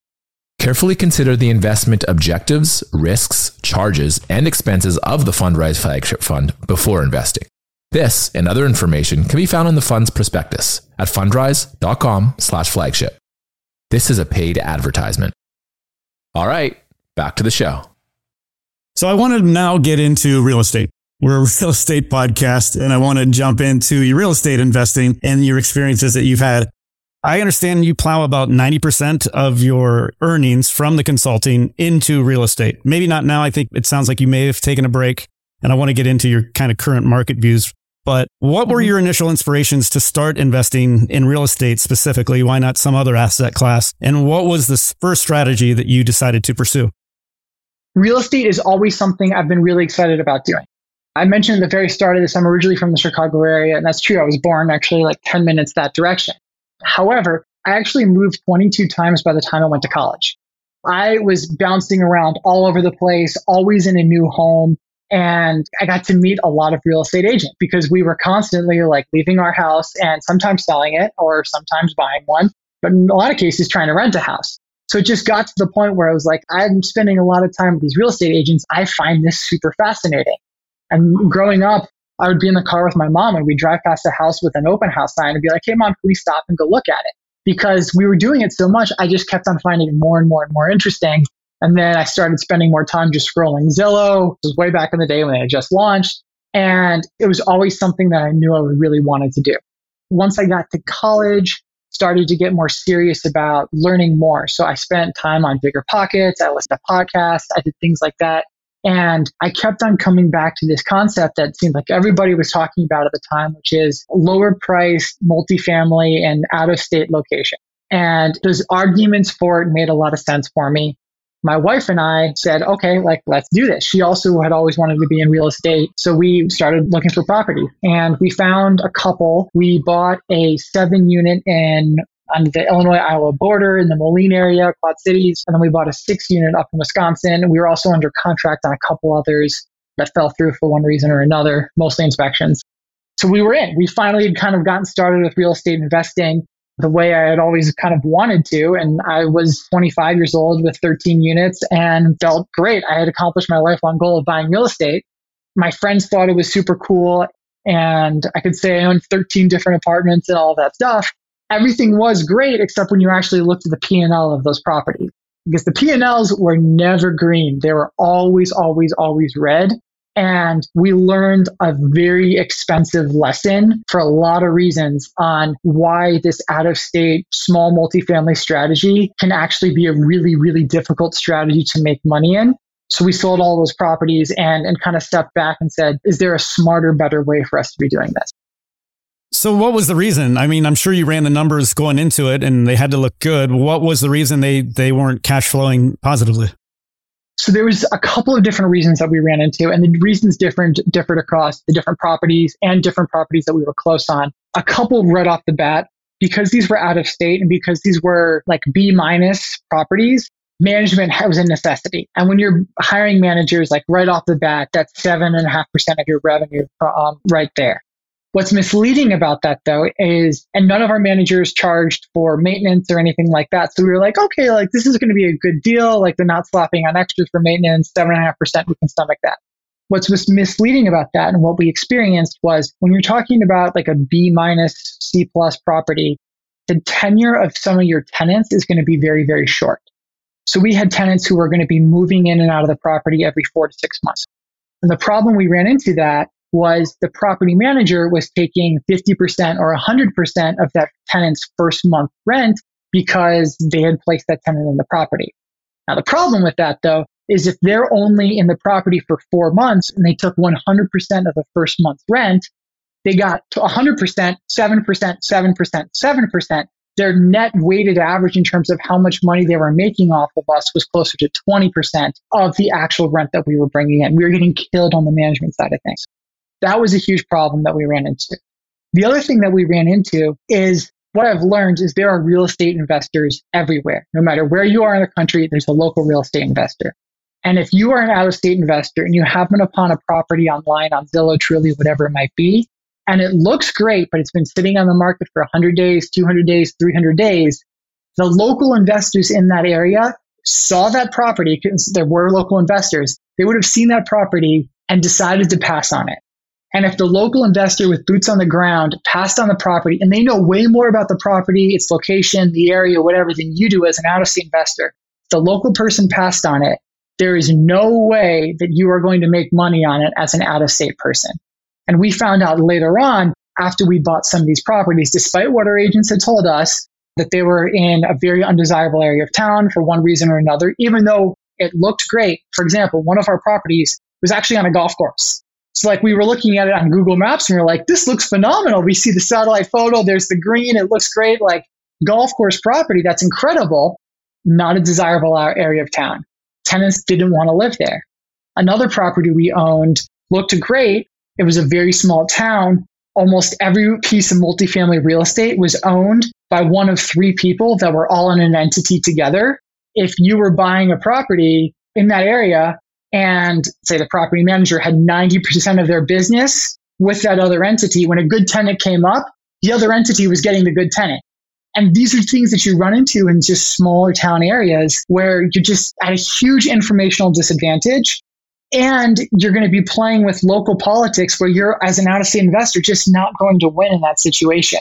Speaker 4: Carefully consider the investment objectives, risks, charges, and expenses of the Fundrise flagship fund before investing. This and other information can be found in the fund's prospectus at fundrise.com/flagship. This is a paid advertisement. All right, back to the show.
Speaker 5: So I want to now get into real estate. We're a real estate podcast and I want to jump into your real estate investing and your experiences that you've had. I understand you plow about 90% of your earnings from the consulting into real estate. Maybe not now. I think it sounds like you may have taken a break and I want to get into your kind of current market views but what were mm-hmm. your initial inspirations to start investing in real estate specifically? Why not some other asset class? And what was the first strategy that you decided to pursue?
Speaker 2: Real estate is always something I've been really excited about doing. I mentioned at the very start of this, I'm originally from the Chicago area, and that's true. I was born actually like 10 minutes that direction. However, I actually moved 22 times by the time I went to college. I was bouncing around all over the place, always in a new home, and I got to meet a lot of real estate agents because we were constantly like leaving our house and sometimes selling it or sometimes buying one, but in a lot of cases trying to rent a house. So it just got to the point where I was like, I'm spending a lot of time with these real estate agents. I find this super fascinating. And growing up, I would be in the car with my mom and we'd drive past a house with an open house sign and be like, hey, mom, can we stop and go look at it? Because we were doing it so much, I just kept on finding it more and more and more interesting. And then I started spending more time just scrolling Zillow. It was way back in the day when they had just launched. And it was always something that I knew I really wanted to do. Once I got to college, started to get more serious about learning more. So I spent time on BiggerPockets. I listened to podcasts. I did things like that. And I kept on coming back to this concept that seemed like everybody was talking about at the time, which is lower priced multifamily and out of state location. And those arguments for it made a lot of sense for me my wife and I said, okay, like, let's do this. She also had always wanted to be in real estate. So we started looking for property and we found a couple. We bought a seven unit in on the Illinois Iowa border in the Moline area, Quad Cities. And then we bought a six unit up in Wisconsin. We were also under contract on a couple others that fell through for one reason or another, mostly inspections. So we were in. We finally had kind of gotten started with real estate investing the way I had always kind of wanted to. And I was 25 years old with 13 units and felt great. I had accomplished my lifelong goal of buying real estate. My friends thought it was super cool. And I could say I owned 13 different apartments and all that stuff. Everything was great, except when you actually looked at the P&L of those properties. Because the P&Ls were never green. They were always, always, always red. And we learned a very expensive lesson for a lot of reasons on why this out of state small multifamily strategy can actually be a really, really difficult strategy to make money in. So we sold all those properties and, and kind of stepped back and said, is there a smarter, better way for us to be doing this?
Speaker 3: So what was the reason? I mean, I'm sure you ran the numbers going into it and they had to look good. What was the reason they they weren't cash flowing positively?
Speaker 2: So there was a couple of different reasons that we ran into, and the reasons different differed across the different properties and different properties that we were close on. A couple right off the bat, because these were out of state and because these were like B minus properties, management was a necessity. And when you're hiring managers, like right off the bat, that's seven and a half percent of your revenue um, right there. What's misleading about that though is, and none of our managers charged for maintenance or anything like that. So we were like, okay, like this is going to be a good deal. Like they're not slapping on extras for maintenance, seven and a half percent, we can stomach that. What's misleading about that and what we experienced was when you're talking about like a B minus C plus property, the tenure of some of your tenants is going to be very, very short. So we had tenants who were going to be moving in and out of the property every four to six months. And the problem we ran into that was the property manager was taking 50% or 100% of that tenant's first month rent because they had placed that tenant in the property. Now, the problem with that, though, is if they're only in the property for four months and they took 100% of the first month's rent, they got to 100%, 7%, 7%, 7%. Their net weighted average in terms of how much money they were making off of us was closer to 20% of the actual rent that we were bringing in. We were getting killed on the management side of things. That was a huge problem that we ran into. The other thing that we ran into is what I've learned is there are real estate investors everywhere. No matter where you are in the country, there's a local real estate investor. And if you are an out of state investor and you happen upon a property online on Zillow, Trulia, whatever it might be, and it looks great, but it's been sitting on the market for 100 days, 200 days, 300 days, the local investors in that area saw that property, there were local investors, they would have seen that property and decided to pass on it. And if the local investor with boots on the ground passed on the property and they know way more about the property, its location, the area, whatever than you do as an out of state investor, the local person passed on it. There is no way that you are going to make money on it as an out of state person. And we found out later on after we bought some of these properties, despite what our agents had told us, that they were in a very undesirable area of town for one reason or another, even though it looked great. For example, one of our properties was actually on a golf course. So like we were looking at it on Google Maps and we are like, this looks phenomenal. We see the satellite photo. There's the green. It looks great. Like golf course property. That's incredible. Not a desirable area of town. Tenants didn't want to live there. Another property we owned looked great. It was a very small town. Almost every piece of multifamily real estate was owned by one of three people that were all in an entity together. If you were buying a property in that area, and say the property manager had 90% of their business with that other entity, when a good tenant came up, the other entity was getting the good tenant. And these are things that you run into in just smaller town areas where you're just at a huge informational disadvantage. And you're going to be playing with local politics where you're, as an out of state investor, just not going to win in that situation.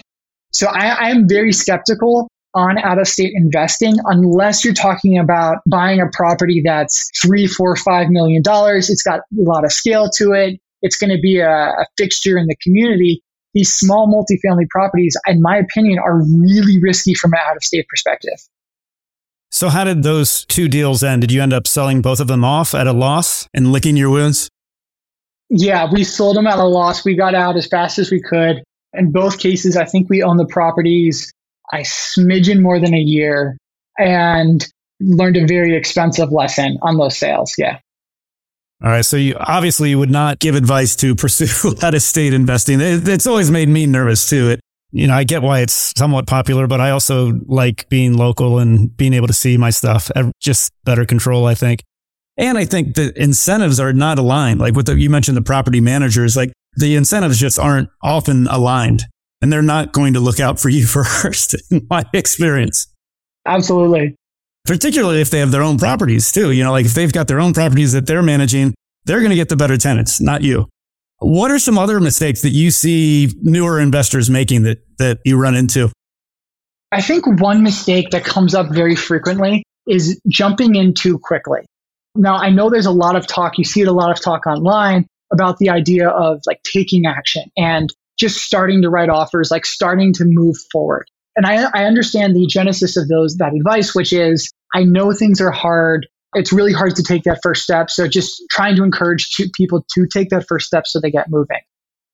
Speaker 2: So I, am very skeptical on out of state investing unless you're talking about buying a property that's three, four, five million dollars. It's got a lot of scale to it. It's going to be a, a fixture in the community. These small multifamily properties, in my opinion, are really risky from an out of state perspective.
Speaker 3: So, how did those two deals end? Did you end up selling both of them off at a loss and licking your wounds?
Speaker 2: Yeah, we sold them at a loss. We got out as fast as we could. In both cases, I think we own the properties a smidgen more than a year and learned a very expensive lesson on those sales. Yeah.
Speaker 3: All right. So you obviously you would not give advice to pursue out of state investing. It's always made me nervous too. It, you know, I get why it's somewhat popular, but I also like being local and being able to see my stuff. Just better control, I think. And I think the incentives are not aligned. Like the, you mentioned the property managers, like the incentives just aren't often aligned and they're not going to look out for you first, in my experience.
Speaker 2: Absolutely.
Speaker 3: Particularly if they have their own properties too. You know, like if they've got their own properties that they're managing, they're going to get the better tenants, not you. What are some other mistakes that you see newer investors making that, that you run into?
Speaker 2: I think one mistake that comes up very frequently is jumping in too quickly. Now, I know there's a lot of talk, you see it a lot of talk online about the idea of like taking action and just starting to write offers, like starting to move forward. And I, I understand the genesis of those, that advice, which is I know things are hard. It's really hard to take that first step. So just trying to encourage to, people to take that first step so they get moving.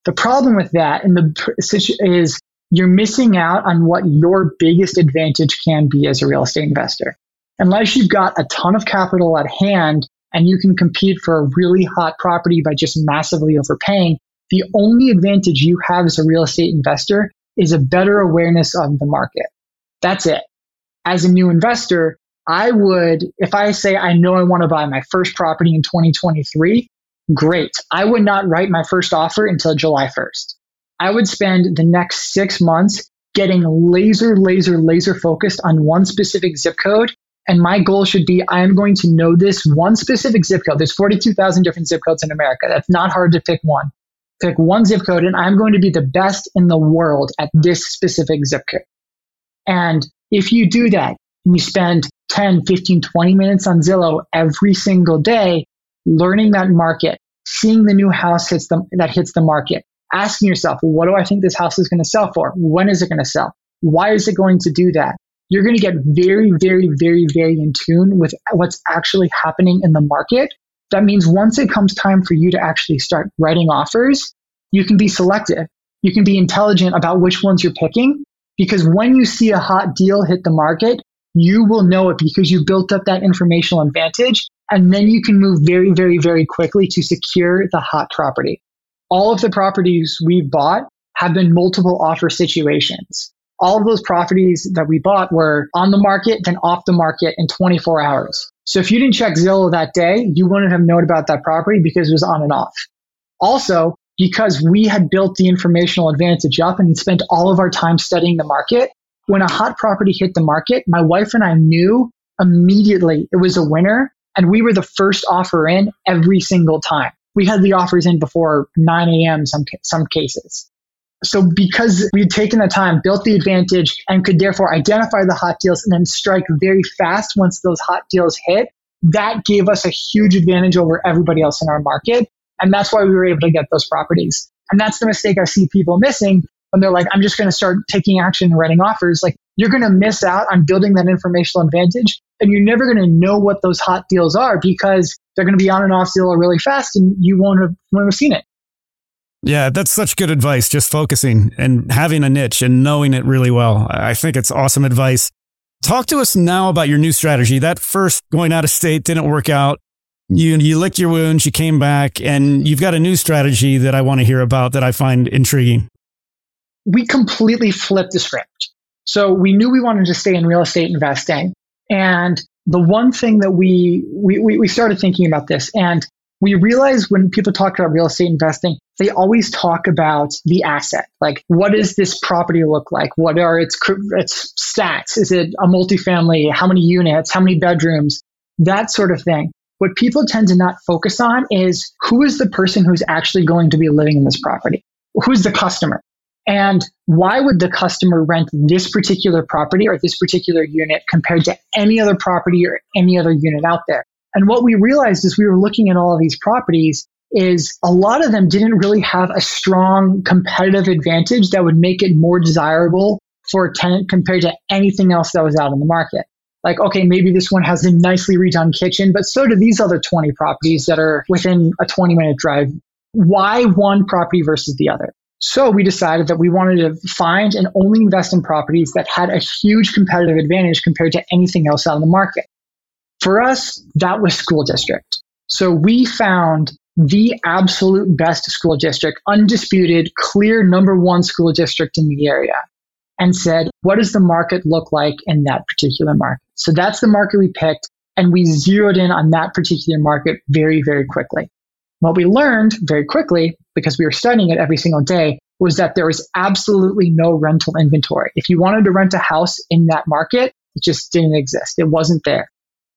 Speaker 2: The problem with that and the is you're missing out on what your biggest advantage can be as a real estate investor. Unless you've got a ton of capital at hand and you can compete for a really hot property by just massively overpaying, the only advantage you have as a real estate investor is a better awareness of the market. That's it. As a new investor, I would, if I say I know I want to buy my first property in 2023, great. I would not write my first offer until July 1st. I would spend the next six months getting laser, laser, laser focused on one specific zip code. And my goal should be I am going to know this one specific zip code. There's 42,000 different zip codes in America. That's not hard to pick one. Pick one zip code, and I'm going to be the best in the world at this specific zip code. And if you do that, and you spend 10, 15, 20 minutes on Zillow every single day, learning that market, seeing the new house hits the, that hits the market, asking yourself, what do I think this house is going to sell for? When is it going to sell? Why is it going to do that? You're going to get very, very, very, very in tune with what's actually happening in the market. That means once it comes time for you to actually start writing offers, you can be selective. You can be intelligent about which ones you're picking because when you see a hot deal hit the market, you will know it because you built up that informational advantage. And then you can move very, very, very quickly to secure the hot property all of the properties we've bought have been multiple offer situations. All of those properties that we bought were on the market, then off the market in 24 hours. So if you didn't check Zillow that day, you wouldn't have known about that property because it was on and off. Also, because we had built the informational advantage up and spent all of our time studying the market, when a hot property hit the market, my wife and I knew immediately it was a winner and we were the first offer in every single time we had the offers in before 9 a.m. some some cases. So because we'd taken the time, built the advantage, and could therefore identify the hot deals and then strike very fast once those hot deals hit, that gave us a huge advantage over everybody else in our market. And that's why we were able to get those properties. And that's the mistake I see people missing when they're like, I'm just going to start taking action and writing offers. Like, you're going to miss out on building that informational advantage and you're never going to know what those hot deals are because they're going to be on and off deal really fast and you won't have, won't have seen it.
Speaker 3: Yeah, that's such good advice. Just focusing and having a niche and knowing it really well. I think it's awesome advice. Talk to us now about your new strategy. That first going out of state didn't work out. You, you licked your wounds, you came back, and you've got a new strategy that I want to hear about that I find intriguing.
Speaker 2: We completely flipped the script. So we knew we wanted to stay in real estate investing. And the one thing that we, we, we started thinking about this and we realized when people talk about real estate investing, they always talk about the asset. Like, what does this property look like? What are its, its stats? Is it a multifamily? How many units? How many bedrooms? That sort of thing. What people tend to not focus on is who is the person who's actually going to be living in this property? Who's the customer? And why would the customer rent this particular property or this particular unit compared to any other property or any other unit out there? And what we realized is we were looking at all of these properties is a lot of them didn't really have a strong competitive advantage that would make it more desirable for a tenant compared to anything else that was out in the market. Like, okay, maybe this one has a nicely redone kitchen, but so do these other 20 properties that are within a 20 minute drive. Why one property versus the other? So we decided that we wanted to find and only invest in properties that had a huge competitive advantage compared to anything else out in the market. For us, that was school district. So we found the absolute best school district, undisputed, clear number one school district in the area, and said, what does the market look like in that particular market? So that's the market we picked, and we zeroed in on that particular market very, very quickly. What we learned very quickly, because we were studying it every single day, was that there was absolutely no rental inventory. If you wanted to rent a house in that market, it just didn't exist. It wasn't there.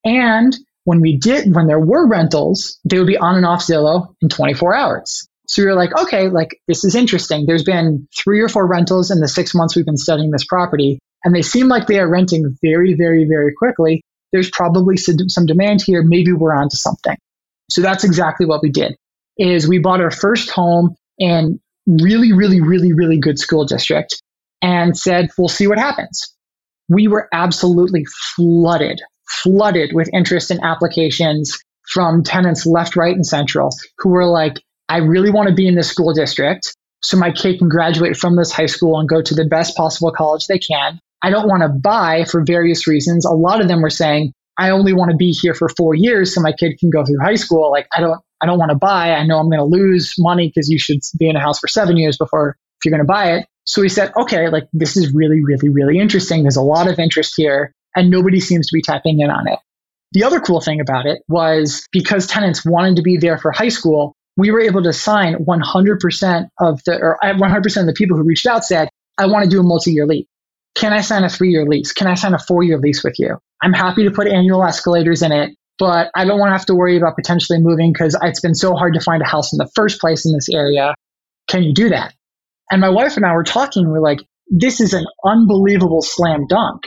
Speaker 2: And when we did, when there were rentals, they would be on and off Zillow in 24 hours. So we were like, okay, like this is interesting. There's been three or four rentals in the six months we've been studying this property, and they seem like they are renting very, very, very quickly. There's probably some demand here. Maybe we're onto something. So that's exactly what we did is we bought our first home in really, really, really, really good school district and said, we'll see what happens. We were absolutely flooded, flooded with interest in applications from tenants left, right, and central who were like, I really want to be in this school district. so my kid can graduate from this high school and go to the best possible college they can. I don't want to buy for various reasons. A lot of them were saying, I only want to be here for four years so my kid can go through high school. Like I don't, I don't want to buy. I know I'm going to lose money because you should be in a house for seven years before if you're going to buy it. So we said, okay, like this is really, really, really interesting. There's a lot of interest here and nobody seems to be tapping in on it. The other cool thing about it was because tenants wanted to be there for high school, we were able to sign 100% of the, or 100% of the people who reached out said, I want to do a multi-year lease. Can I sign a three-year lease? Can I sign a four-year lease with you? I'm happy to put annual escalators in it, but I don't want to have to worry about potentially moving because it's been so hard to find a house in the first place in this area. Can you do that? And my wife and I were talking. We're like, this is an unbelievable slam dunk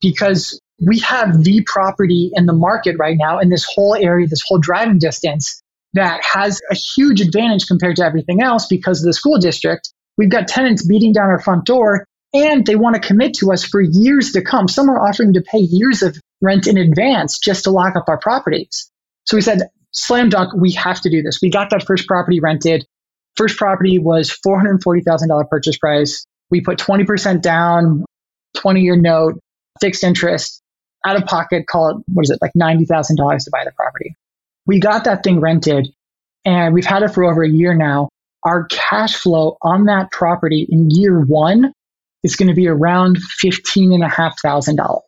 Speaker 2: because we have the property in the market right now in this whole area, this whole driving distance that has a huge advantage compared to everything else because of the school district. We've got tenants beating down our front door and they want to commit to us for years to come. Some are offering to pay years of rent in advance just to lock up our properties. So we said, slam dunk, we have to do this. We got that first property rented. First property was $440,000 purchase price. We put 20% down, 20 year note, fixed interest, out of pocket, call it, what is it, like $90,000 to buy the property. We got that thing rented and we've had it for over a year now. Our cash flow on that property in year one is going to be around $15,500.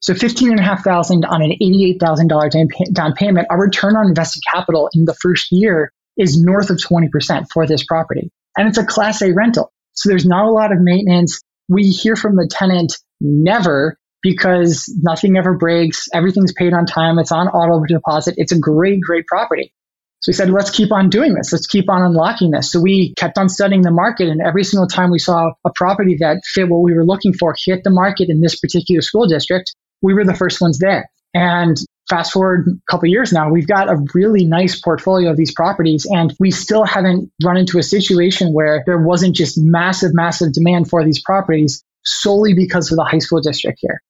Speaker 2: So 15,500 on an $88,000 down payment, our return on invested capital in the first year is north of 20% for this property. And it's a class A rental. So there's not a lot of maintenance. We hear from the tenant never because nothing ever breaks. Everything's paid on time. It's on auto deposit. It's a great, great property. So we said, let's keep on doing this. Let's keep on unlocking this. So we kept on studying the market. And every single time we saw a property that fit what we were looking for hit the market in this particular school district, we were the first ones there. And fast forward a couple years now, we've got a really nice portfolio of these properties, and we still haven't run into a situation where there wasn't just massive, massive demand for these properties solely because of the high school district here.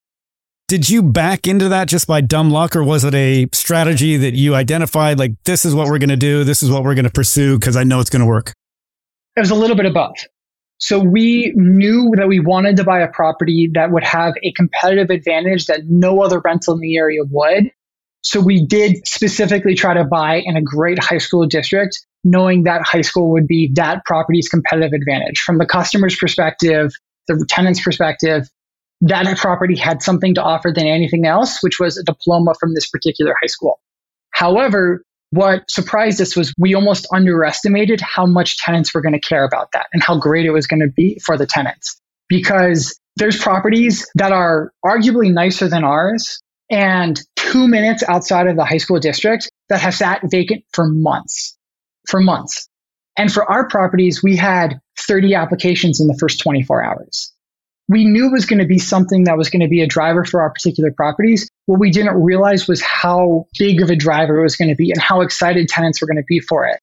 Speaker 3: Did you back into that just by dumb luck, or was it a strategy that you identified like, this is what we're going to do, this is what we're going to pursue because I know it's going to work?
Speaker 2: It was a little bit of both. So we knew that we wanted to buy a property that would have a competitive advantage that no other rental in the area would. So we did specifically try to buy in a great high school district, knowing that high school would be that property's competitive advantage. From the customer's perspective, the tenant's perspective, that property had something to offer than anything else, which was a diploma from this particular high school. However, what surprised us was we almost underestimated how much tenants were going to care about that and how great it was going to be for the tenants. Because there's properties that are arguably nicer than ours and two minutes outside of the high school district that have sat vacant for months, for months. And for our properties, we had 30 applications in the first 24 hours we knew it was going to be something that was going to be a driver for our particular properties. What we didn't realize was how big of a driver it was going to be and how excited tenants were going to be for it.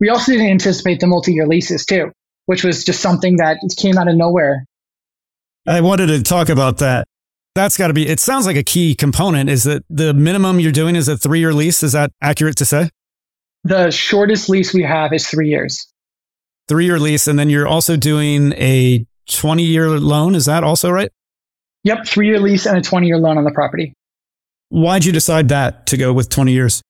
Speaker 2: We also didn't anticipate the multi year leases too, which was just something that came out of nowhere.
Speaker 3: I wanted to talk about that. That's got to be, it sounds like a key component is that the minimum you're doing is a three year lease. Is that accurate to say?
Speaker 2: The shortest lease we have is three years.
Speaker 3: Three year lease. And then you're also doing a 20 year loan. Is that also right?
Speaker 2: Yep. Three year lease and a 20 year loan on the property.
Speaker 3: Why'd you decide that to go with 20 years?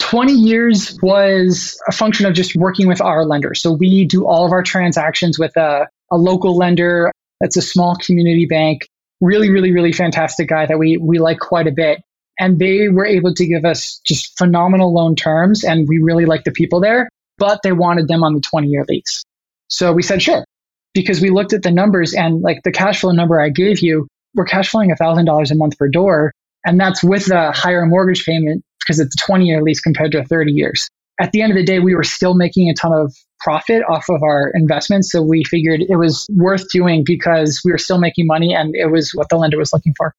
Speaker 2: 20 years was a function of just working with our lender. So we do all of our transactions with a, a local lender. That's a small community bank. Really, really, really fantastic guy that we, we like quite a bit. And they were able to give us just phenomenal loan terms. And we really like the people there, but they wanted them on the 20 year lease. So we said, sure, because we looked at the numbers and like the cash flow number I gave you, we're cash flowing $1,000 a month per door. And that's with the higher mortgage payment because it's a 20 year lease compared to 30 years. At the end of the day, we were still making a ton of profit off of our investments. So we figured it was worth doing because we were still making money and it was what the lender was looking for.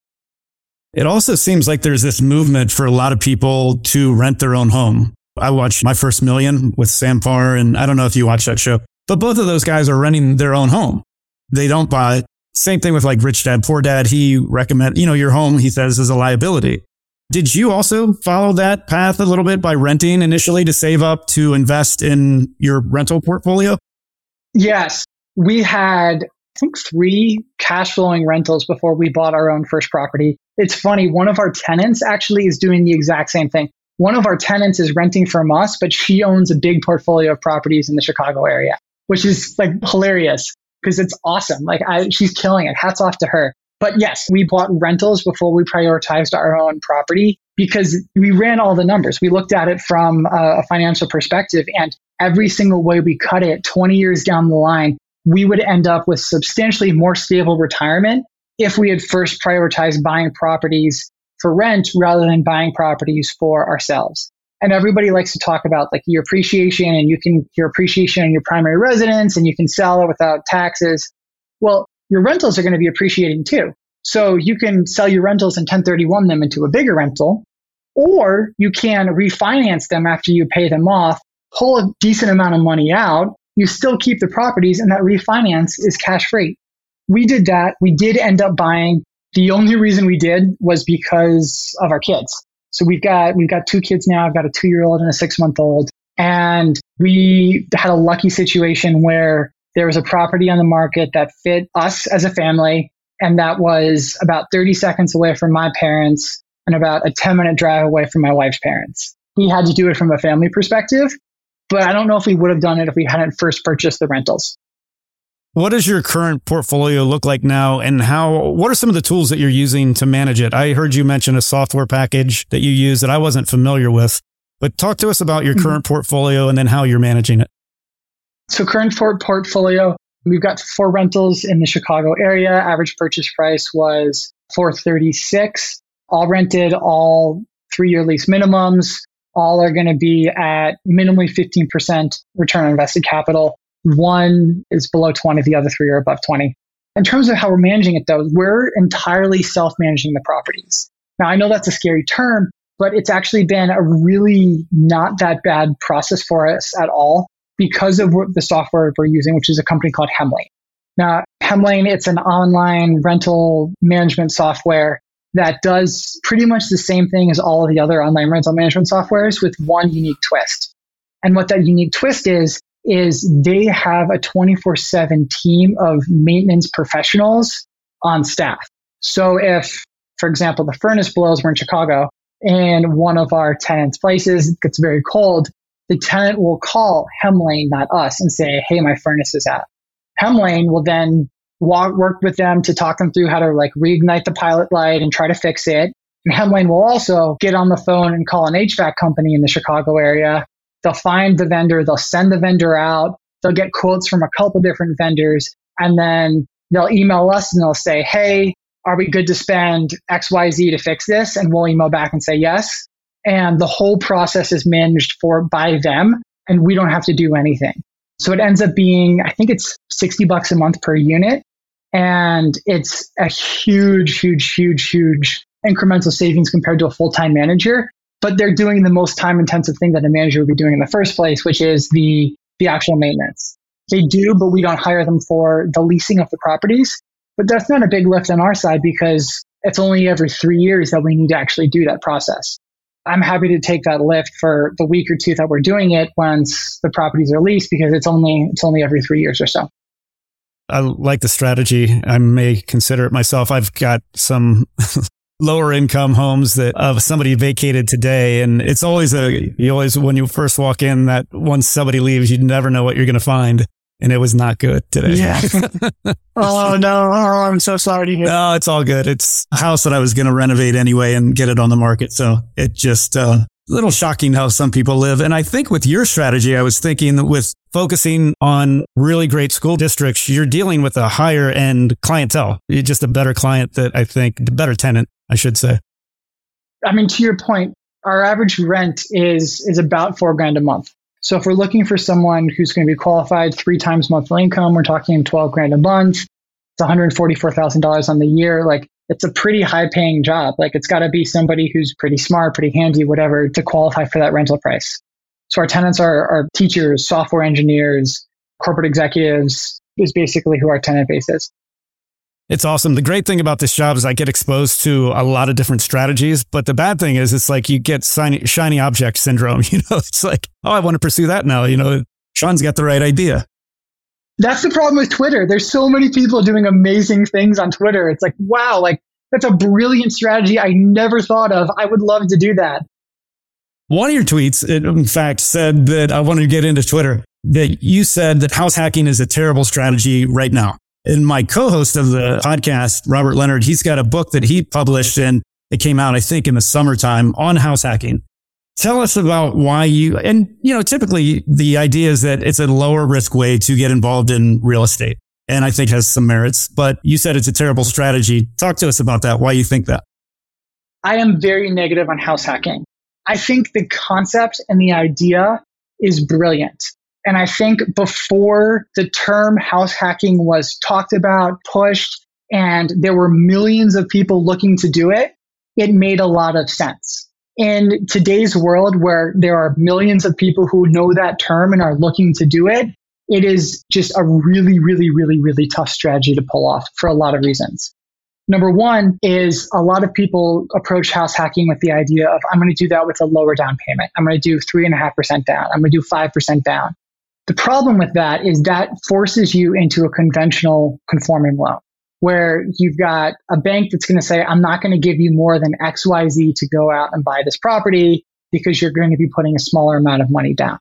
Speaker 3: It also seems like there's this movement for a lot of people to rent their own home. I watched My First Million with Sam Parr, and I don't know if you watch that show. But both of those guys are renting their own home. They don't buy. Same thing with like Rich Dad, Poor Dad. He recommend, you know, your home, he says, is a liability. Did you also follow that path a little bit by renting initially to save up to invest in your rental portfolio?
Speaker 2: Yes. We had, I think, three cash flowing rentals before we bought our own first property. It's funny, one of our tenants actually is doing the exact same thing. One of our tenants is renting from us, but she owns a big portfolio of properties in the Chicago area, which is like hilarious because it's awesome. Like I, she's killing it. Hats off to her. But yes, we bought rentals before we prioritized our own property because we ran all the numbers. We looked at it from a financial perspective and every single way we cut it 20 years down the line, we would end up with substantially more stable retirement if we had first prioritized buying properties for rent rather than buying properties for ourselves. And everybody likes to talk about like your appreciation and you can your appreciation in your primary residence and you can sell it without taxes. Well, your rentals are going to be appreciating too. So you can sell your rentals and 1031 them into a bigger rental, or you can refinance them after you pay them off, pull a decent amount of money out. You still keep the properties and that refinance is cash free. We did that. We did end up buying. The only reason we did was because of our kids. So we've got, we've got two kids now. I've got a two year old and a six month old. And we had a lucky situation where there was a property on the market that fit us as a family. And that was about 30 seconds away from my parents and about a 10 minute drive away from my wife's parents. We had to do it from a family perspective, but I don't know if we would have done it if we hadn't first purchased the rentals.
Speaker 3: What does your current portfolio look like now and how what are some of the tools that you're using to manage it? I heard you mention a software package that you use that I wasn't familiar with. But talk to us about your mm-hmm. current portfolio and then how you're managing it.
Speaker 2: So current Ford portfolio, we've got four rentals in the Chicago area. Average purchase price was 436. All rented, all three year lease minimums. All are going to be at minimally 15% return on invested capital. One is below 20, the other three are above 20. In terms of how we're managing it though, we're entirely self managing the properties. Now I know that's a scary term, but it's actually been a really not that bad process for us at all because of the software we're using, which is a company called Hemlane. Now, Hemlane, it's an online rental management software that does pretty much the same thing as all of the other online rental management softwares with one unique twist. And what that unique twist is, is they have a 24 7 team of maintenance professionals on staff. So if, for example, the furnace blows, we're in Chicago, and one of our tenants' places gets very cold, the tenant will call Hemlane, not us, and say, Hey, my furnace is out. Hemlane will then walk, work with them to talk them through how to like reignite the pilot light and try to fix it. And Hemlane will also get on the phone and call an HVAC company in the Chicago area. They'll find the vendor, they'll send the vendor out, they'll get quotes from a couple different vendors, and then they'll email us and they'll say, Hey, are we good to spend XYZ to fix this? And we'll email back and say yes and the whole process is managed for by them and we don't have to do anything. So it ends up being, I think it's 60 bucks a month per unit. And it's a huge, huge, huge, huge incremental savings compared to a full time manager. But they're doing the most time intensive thing that a manager would be doing in the first place, which is the, the actual maintenance. They do, but we don't hire them for the leasing of the properties. But that's not a big lift on our side because it's only every three years that we need to actually do that process. I'm happy to take that lift for the week or two that we're doing it once the properties are leased because it's only it's only every three years or so.
Speaker 3: I like the strategy. I may consider it myself. I've got some lower income homes that of somebody vacated today. And it's always a, you always, when you first walk in that once somebody leaves, you never know what you're going to find and it was not good today.
Speaker 2: Yeah. oh no, oh, I'm so sorry to hear.
Speaker 3: No, it's all good. It's a house that I was going to renovate anyway and get it on the market. So it just uh, a little shocking how some people live. And I think with your strategy, I was thinking with focusing on really great school districts, you're dealing with a higher end clientele. You're just a better client that I think, the better tenant, I should say.
Speaker 2: I mean, to your point, our average rent is is about four grand a month. So if we're looking for someone who's going to be qualified three times monthly income, we're talking 12 grand a month. It's $144,000 on the year. Like it's a pretty high paying job. Like it's got to be somebody who's pretty smart, pretty handy, whatever to qualify for that rental price. So our tenants are, are teachers, software engineers, corporate executives is basically who our tenant base is.
Speaker 3: It's awesome. The great thing about this job is I get exposed to a lot of different strategies, but the bad thing is it's like you get shiny, shiny object syndrome. You know, it's like, oh, I want to pursue that now. You know, Sean's got the right idea.
Speaker 2: That's the problem with Twitter. There's so many people doing amazing things on Twitter. It's like, wow, like that's a brilliant strategy I never thought of. I would love to do that.
Speaker 3: One of your tweets, in fact, said that I wanted to get into Twitter, that you said that house hacking is a terrible strategy right now. And my co-host of the podcast, Robert Leonard, he's got a book that he published and it came out, I think, in the summertime on house hacking. Tell us about why you, and you know, typically the idea is that it's a lower risk way to get involved in real estate. And I think has some merits, but you said it's a terrible strategy. Talk to us about that. Why you think that?
Speaker 2: I am very negative on house hacking. I think the concept and the idea is brilliant. And I think before the term house hacking was talked about, pushed, and there were millions of people looking to do it, it made a lot of sense. In today's world where there are millions of people who know that term and are looking to do it, it is just a really, really, really, really tough strategy to pull off for a lot of reasons. Number one is a lot of people approach house hacking with the idea of I'm going to do that with a lower down payment. I'm going to do three and a half percent down. I'm going to do five percent down. The problem with that is that forces you into a conventional conforming loan where you've got a bank that's going to say, I'm not going to give you more than XYZ to go out and buy this property because you're going to be putting a smaller amount of money down.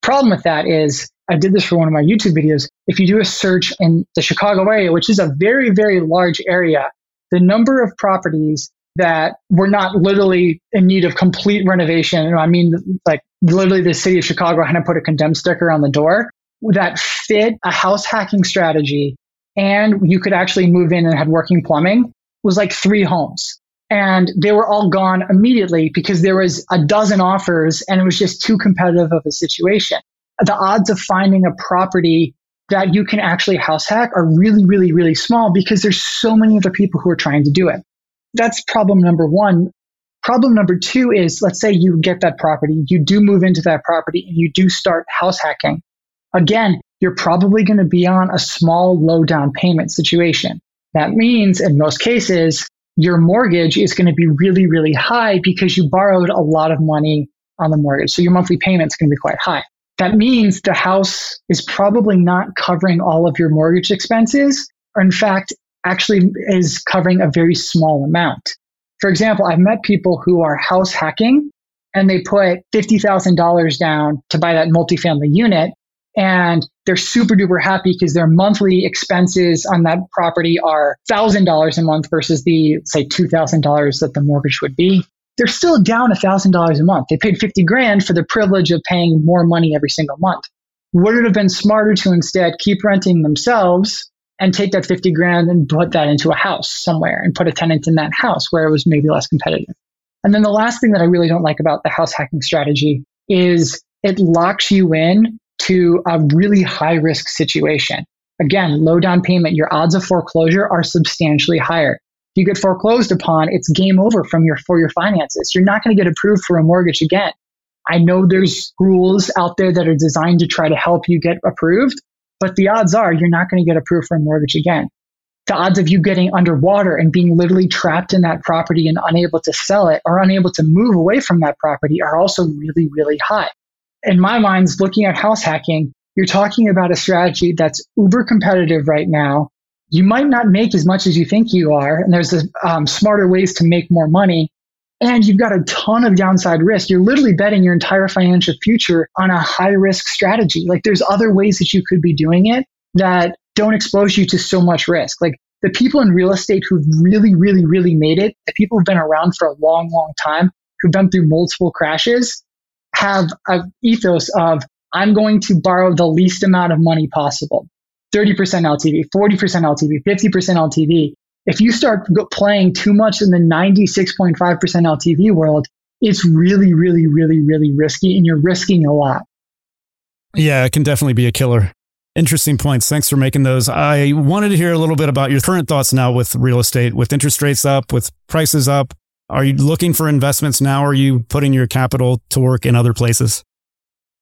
Speaker 2: Problem with that is I did this for one of my YouTube videos. If you do a search in the Chicago area, which is a very, very large area, the number of properties that were not literally in need of complete renovation. I mean, like literally the city of Chicago had to put a condemned sticker on the door that fit a house hacking strategy. And you could actually move in and had working plumbing was like three homes. And they were all gone immediately because there was a dozen offers and it was just too competitive of a situation. The odds of finding a property that you can actually house hack are really, really, really small because there's so many other people who are trying to do it. That's problem number one. Problem number two is let's say you get that property, you do move into that property and you do start house hacking. Again, you're probably going to be on a small low down payment situation. That means in most cases, your mortgage is going to be really, really high because you borrowed a lot of money on the mortgage. So your monthly payment is going to be quite high that means the house is probably not covering all of your mortgage expenses, or in fact, actually is covering a very small amount. For example, I've met people who are house hacking and they put $50,000 down to buy that multifamily unit. And they're super duper happy because their monthly expenses on that property are $1,000 a month versus the, say, $2,000 that the mortgage would be they're still down $1,000 a month. They paid 50 grand for the privilege of paying more money every single month. Would it have been smarter to instead keep renting themselves and take that 50 grand and put that into a house somewhere and put a tenant in that house where it was maybe less competitive? And then the last thing that I really don't like about the house hacking strategy is it locks you in to a really high risk situation. Again, low down payment, your odds of foreclosure are substantially higher If you get foreclosed upon, it's game over from your for your finances. You're not going to get approved for a mortgage again. I know there's rules out there that are designed to try to help you get approved, but the odds are you're not going to get approved for a mortgage again. The odds of you getting underwater and being literally trapped in that property and unable to sell it or unable to move away from that property are also really, really high. In my mind, looking at house hacking, you're talking about a strategy that's uber competitive right now you might not make as much as you think you are. And there's um, smarter ways to make more money. And you've got a ton of downside risk. You're literally betting your entire financial future on a high risk strategy. Like there's other ways that you could be doing it that don't expose you to so much risk. Like the people in real estate who've really, really, really made it, the people who've been around for a long, long time, who've been through multiple crashes, have an ethos of, I'm going to borrow the least amount of money possible. 30% LTV, 40% LTV, 50% LTV. If you start playing too much in the 96.5% LTV world, it's really, really, really, really risky and you're risking a lot.
Speaker 3: Yeah, it can definitely be a killer. Interesting points. Thanks for making those. I wanted to hear a little bit about your current thoughts now with real estate, with interest rates up, with prices up. Are you looking for investments now? Or are you putting your capital to work in other places?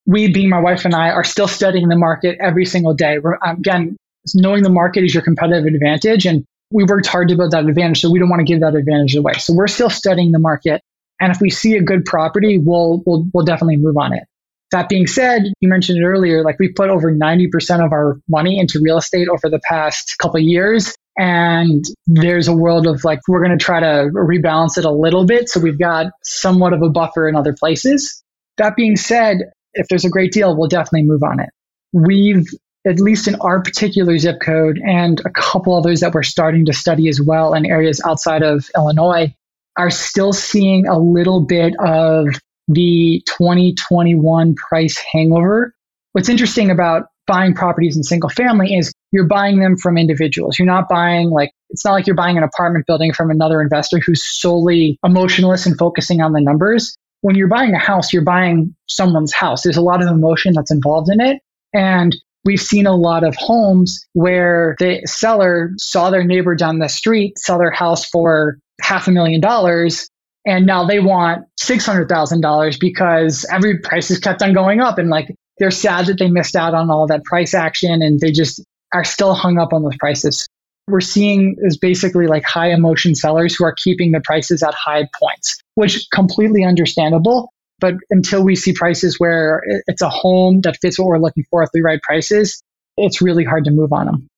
Speaker 2: we, being my wife and I, are still studying the market every single day. We're, again, knowing the market is your competitive advantage. And we worked hard to build that advantage. So we don't want to give that advantage away. So we're still studying the market. And if we see a good property, we'll, we'll, we'll definitely move on it. That being said, you mentioned it earlier, like we put over 90% of our money into real estate over the past couple years. And there's a world of like, we're going to try to rebalance it a little bit. So we've got somewhat of a buffer in other places. That being said, if there's a great deal, we'll definitely move on it. We've, at least in our particular zip code and a couple others that we're starting to study as well in areas outside of Illinois, are still seeing a little bit of the 2021 price hangover. What's interesting about buying properties in single family is you're buying them from individuals. You're not buying like, it's not like you're buying an apartment building from another investor who's solely emotionless and focusing on the numbers. When you're buying a house, you're buying someone's house. There's a lot of emotion that's involved in it. And we've seen a lot of homes where the seller saw their neighbor down the street sell their house for half a million dollars and now they want $600,000 because every price has kept on going up. And like they're sad that they missed out on all that price action and they just are still hung up on those prices. We're seeing is basically like high emotion sellers who are keeping the prices at high points, which completely understandable. But until we see prices where it's a home that fits what we're looking for at the right prices, it's really hard to move on them.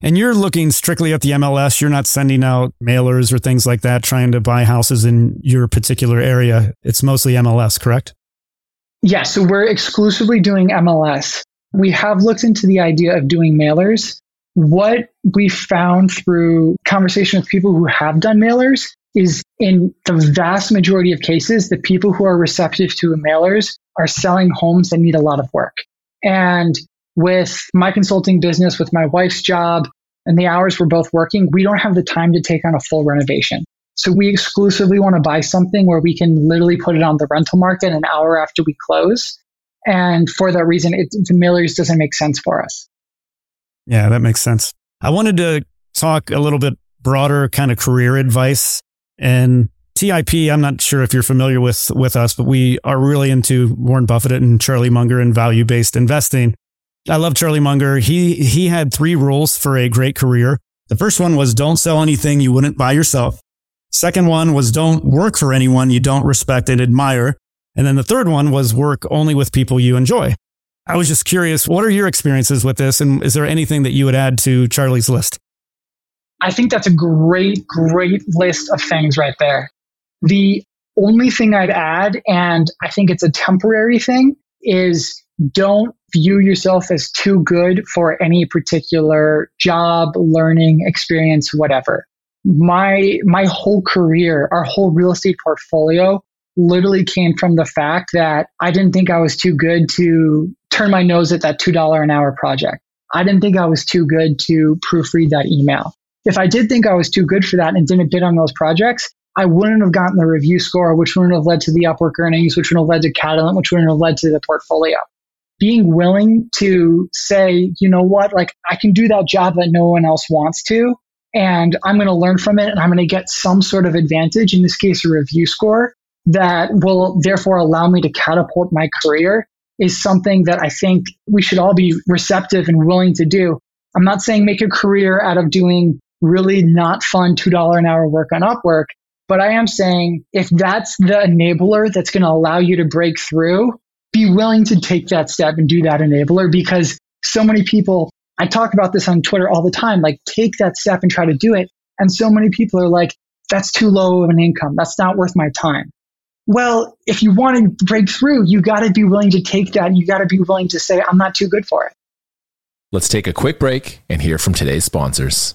Speaker 3: And you're looking strictly at the MLS. You're not sending out mailers or things like that, trying to buy houses in your particular area. It's mostly MLS, correct?
Speaker 2: Yes. Yeah, so we're exclusively doing MLS. We have looked into the idea of doing mailers. What we found through conversation with people who have done mailers is in the vast majority of cases, the people who are receptive to mailers are selling homes that need a lot of work. And with my consulting business, with my wife's job, and the hours we're both working, we don't have the time to take on a full renovation. So we exclusively want to buy something where we can literally put it on the rental market an hour after we close. And for that reason, it, the mailers doesn't make sense for us.
Speaker 3: Yeah, that makes sense. I wanted to talk a little bit broader kind of career advice and TIP. I'm not sure if you're familiar with, with us, but we are really into Warren Buffett and Charlie Munger and value based investing. I love Charlie Munger. He he had three rules for a great career. The first one was don't sell anything you wouldn't buy yourself. Second one was don't work for anyone you don't respect and admire. And then the third one was work only with people you enjoy. I was just curious, what are your experiences with this? And is there anything that you would add to Charlie's list?
Speaker 2: I think that's a great, great list of things right there. The only thing I'd add, and I think it's a temporary thing, is don't view yourself as too good for any particular job, learning, experience, whatever. My my whole career, our whole real estate portfolio literally came from the fact that I didn't think I was too good to turn my nose at that $2 an hour project. I didn't think I was too good to proofread that email. If I did think I was too good for that and didn't bid on those projects, I wouldn't have gotten the review score, which wouldn't have led to the Upwork earnings, which wouldn't have led to Catalant, which wouldn't have led to the portfolio being willing to say, you know what, like I can do that job that no one else wants to, and I'm going to learn from it and I'm going to get some sort of advantage, in this case, a review score that will therefore allow me to catapult my career is something that I think we should all be receptive and willing to do. I'm not saying make a career out of doing really not fun $2 an hour work on Upwork, but I am saying if that's the enabler that's going to allow you to break through, be willing to take that step and do that enabler because so many people, I talk about this on Twitter all the time, like take that step and try to do it. And so many people are like, that's too low of an income. That's not worth my time. Well, if you want to break through, you got to be willing to take that. You got to be willing to say, I'm not too good for it.
Speaker 4: Let's take a quick break and hear from today's sponsors.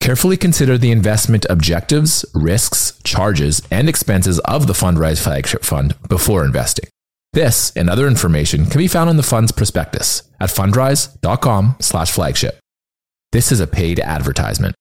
Speaker 4: Carefully consider the investment objectives, risks, charges, and expenses of the Fundrise flagship fund before investing. This and other information can be found in the fund's prospectus at fundrise.com slash flagship. This is a paid advertisement.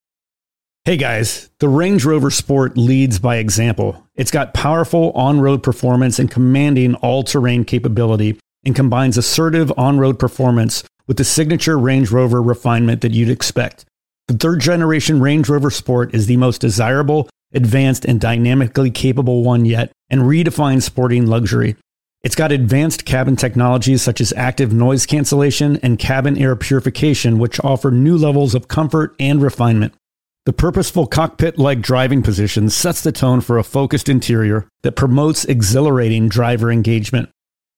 Speaker 5: Hey guys, the Range Rover Sport leads by example. It's got powerful on road performance and commanding all terrain capability and combines assertive on road performance with the signature Range Rover refinement that you'd expect. The third generation Range Rover Sport is the most desirable, advanced, and dynamically capable one yet and redefines sporting luxury. It's got advanced cabin technologies such as active noise cancellation and cabin air purification, which offer new levels of comfort and refinement. The purposeful cockpit like driving position sets the tone for a focused interior that promotes exhilarating driver engagement.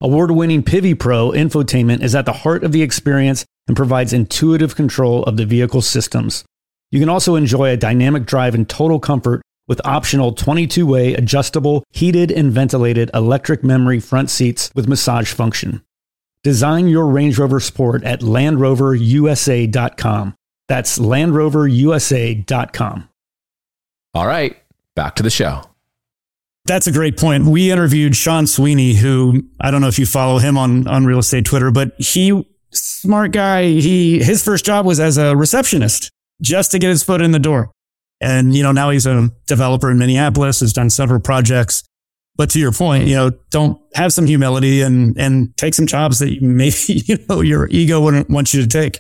Speaker 5: Award winning Pivi Pro infotainment is at the heart of the experience and provides intuitive control of the vehicle systems. You can also enjoy a dynamic drive in total comfort with optional 22 way adjustable, heated, and ventilated electric memory front seats with massage function. Design your Range Rover Sport at LandRoverUSA.com. That's LandRoverUSA.com.
Speaker 4: All right, back to the show.
Speaker 3: That's a great point. We interviewed Sean Sweeney, who I don't know if you follow him on, on real estate Twitter, but he, smart guy, he, his first job was as a receptionist just to get his foot in the door. And, you know, now he's a developer in Minneapolis, has done several projects. But to your point, you know, don't have some humility and, and take some jobs that maybe, you know, your ego wouldn't want you to take.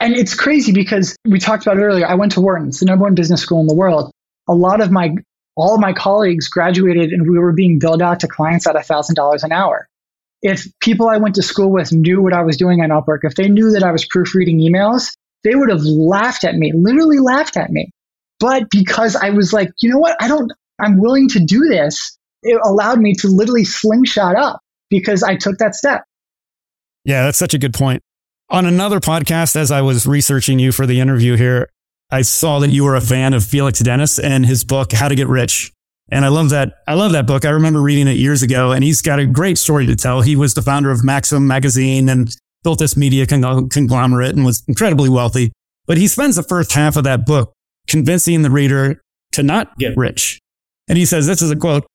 Speaker 2: And it's crazy because we talked about it earlier. I went to Wharton. It's the number one business school in the world. A lot of my, all of my colleagues graduated and we were being billed out to clients at $1,000 an hour. If people I went to school with knew what I was doing on Upwork, if they knew that I was proofreading emails, they would have laughed at me, literally laughed at me. But because I was like, you know what? I don't, I'm willing to do this. It allowed me to literally slingshot up because I took that step.
Speaker 3: Yeah, that's such a good point. On another podcast, as I was researching you for the interview here, I saw that you were a fan of Felix Dennis and his book, How to Get Rich. And I love that. I love that book. I remember reading it years ago and he's got a great story to tell. He was the founder of Maxim magazine and built this media conglomerate and was incredibly wealthy. But he spends the first half of that book convincing the reader to not get rich. And he says, this is a quote,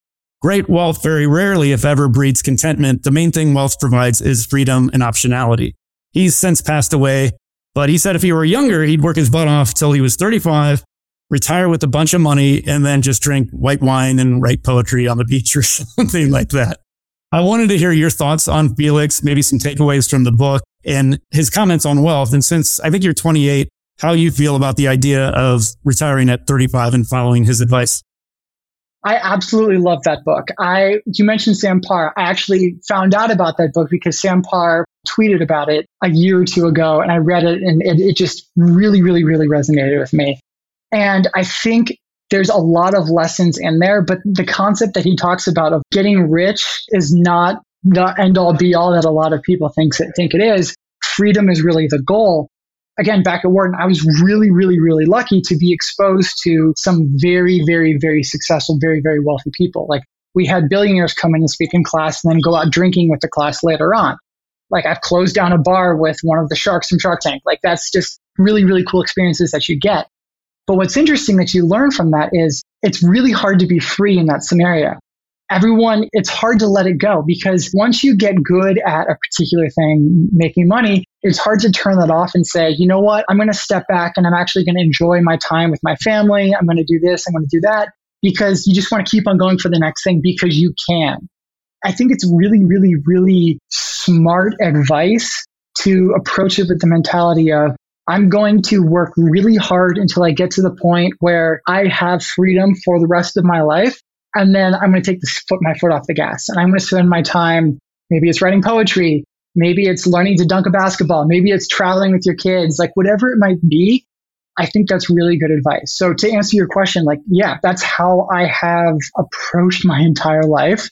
Speaker 3: great wealth very rarely, if ever, breeds contentment. The main thing wealth provides is freedom and optionality. He's since passed away, but he said if he were younger, he'd work his butt off till he was 35, retire with a bunch of money, and then just drink white wine and write poetry on the beach or something like that. I wanted to hear your thoughts on Felix, maybe some takeaways from the book and his comments on wealth. And since I think you're 28, how you feel about the idea of retiring at 35 and following his advice.
Speaker 2: I absolutely love that book. I you mentioned Sam Parr. I actually found out about that book because Sam Parr tweeted about it a year or two ago, and I read it, and it, it just really, really, really resonated with me. And I think there's a lot of lessons in there, but the concept that he talks about of getting rich is not the end all be all that a lot of people think think it is. Freedom is really the goal. Again, back at Wharton, I was really, really, really lucky to be exposed to some very, very, very successful, very, very wealthy people. Like we had billionaires come in and speak in class and then go out drinking with the class later on. Like I've closed down a bar with one of the sharks from Shark Tank. Like that's just really, really cool experiences that you get. But what's interesting that you learn from that is it's really hard to be free in that scenario. Everyone, it's hard to let it go because once you get good at a particular thing, making money, it's hard to turn that off and say, you know what, I'm going to step back and I'm actually going to enjoy my time with my family. I'm going to do this, I'm going to do that because you just want to keep on going for the next thing because you can. I think it's really, really, really smart advice to approach it with the mentality of, I'm going to work really hard until I get to the point where I have freedom for the rest of my life. And then I'm going to take this foot, my foot off the gas and I'm going to spend my time. Maybe it's writing poetry. Maybe it's learning to dunk a basketball. Maybe it's traveling with your kids, like whatever it might be. I think that's really good advice. So to answer your question, like, yeah, that's how I have approached my entire life.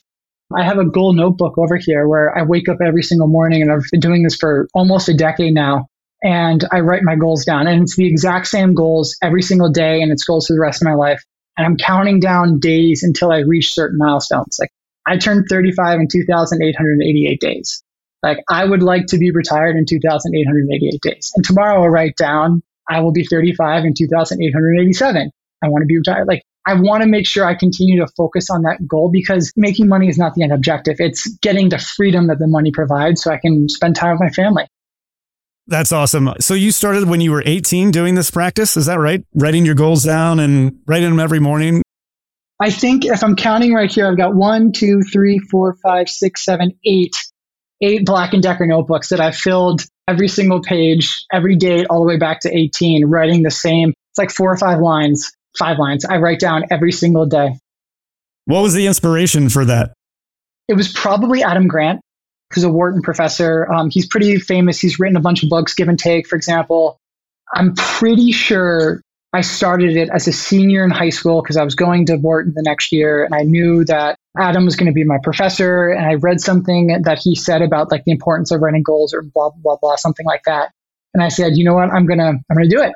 Speaker 2: I have a goal notebook over here where I wake up every single morning and I've been doing this for almost a decade now. And I write my goals down and it's the exact same goals every single day and it's goals for the rest of my life. And I'm counting down days until I reach certain milestones. Like I turned 35 in 2,888 days. Like I would like to be retired in 2,888 days. And tomorrow I'll write down I will be 35 in 2,887. I want to be retired. Like I want to make sure I continue to focus on that goal because making money is not the end objective. It's getting the freedom that the money provides so I can spend time with my family.
Speaker 3: That's awesome. So you started when you were 18 doing this practice. Is that right? Writing your goals down and writing them every morning.
Speaker 2: I think if I'm counting right here, I've got one, two, three, four, five, six, seven, eight, eight Black and Decker notebooks that I've filled every single page, every date, all the way back to 18, writing the same. It's like four or five lines, five lines. I write down every single day.
Speaker 3: What was the inspiration for that?
Speaker 2: It was probably Adam Grant, who's a Wharton professor. Um, he's pretty famous. He's written a bunch of books, Give and Take, for example. I'm pretty sure I started it as a senior in high school because I was going to Wharton the next year and I knew that Adam was going to be my professor. And I read something that he said about like the importance of writing goals or blah, blah, blah, something like that. And I said, you know what? I'm going to, I'm going to do it.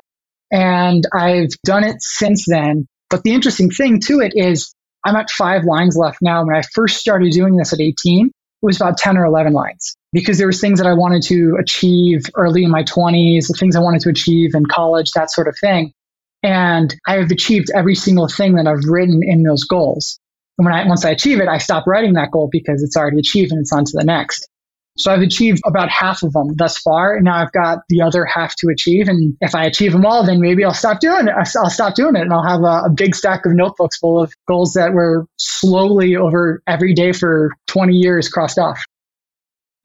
Speaker 2: And I've done it since then. But the interesting thing to it is I'm at five lines left now. When I first started doing this at 18, it was about 10 or 11 lines because there was things that I wanted to achieve early in my 20s, the things I wanted to achieve in college, that sort of thing. And I have achieved every single thing that I've written in those goals. And when I, once I achieve it, I stop writing that goal because it's already achieved and it's on to the next. So I've achieved about half of them thus far. And now I've got the other half to achieve. And if I achieve them all, then maybe I'll stop doing it. I'll stop doing it and I'll have a, a big stack of notebooks full of goals that were slowly over every day for 20 years crossed off.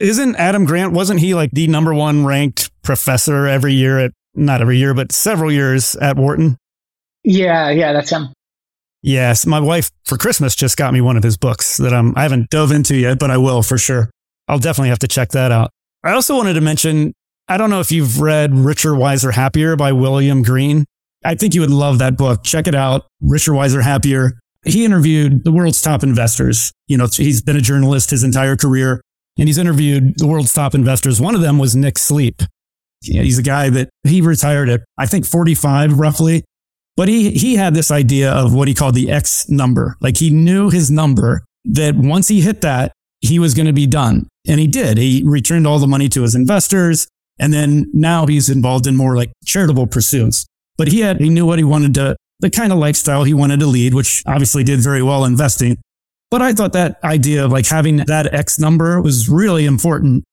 Speaker 3: Isn't Adam Grant, wasn't he like the number one ranked professor every year at not every year, but several years at Wharton.
Speaker 2: Yeah, yeah, that's him.
Speaker 3: Yes, my wife for Christmas just got me one of his books that I'm, I haven't dove into yet, but I will for sure. I'll definitely have to check that out. I also wanted to mention, I don't know if you've read Richer, Wiser, Happier by William Green. I think you would love that book. Check it out. Richer, Wiser, Happier. He interviewed the world's top investors. You know, he's been a journalist his entire career and he's interviewed the world's top investors. One of them was Nick Sleep he's a guy that he retired at, I think 45 roughly. But he, he had this idea of what he called the X number. Like he knew his number that once he hit that, he was going to be done. And he did. He returned all the money to his investors. And then now he's involved in more like charitable pursuits. But he had, he knew what he wanted to, the kind of lifestyle he wanted to lead, which obviously did very well investing. But I thought that idea of like having that X number was really important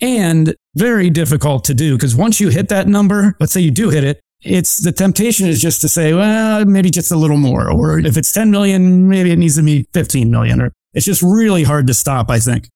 Speaker 3: and very difficult to do because once you hit that number, let's say you do hit it, it's the temptation is just to say, well, maybe just a little more. Or if it's 10 million, maybe it needs to be 15 million. Or it's just really hard to stop, I think.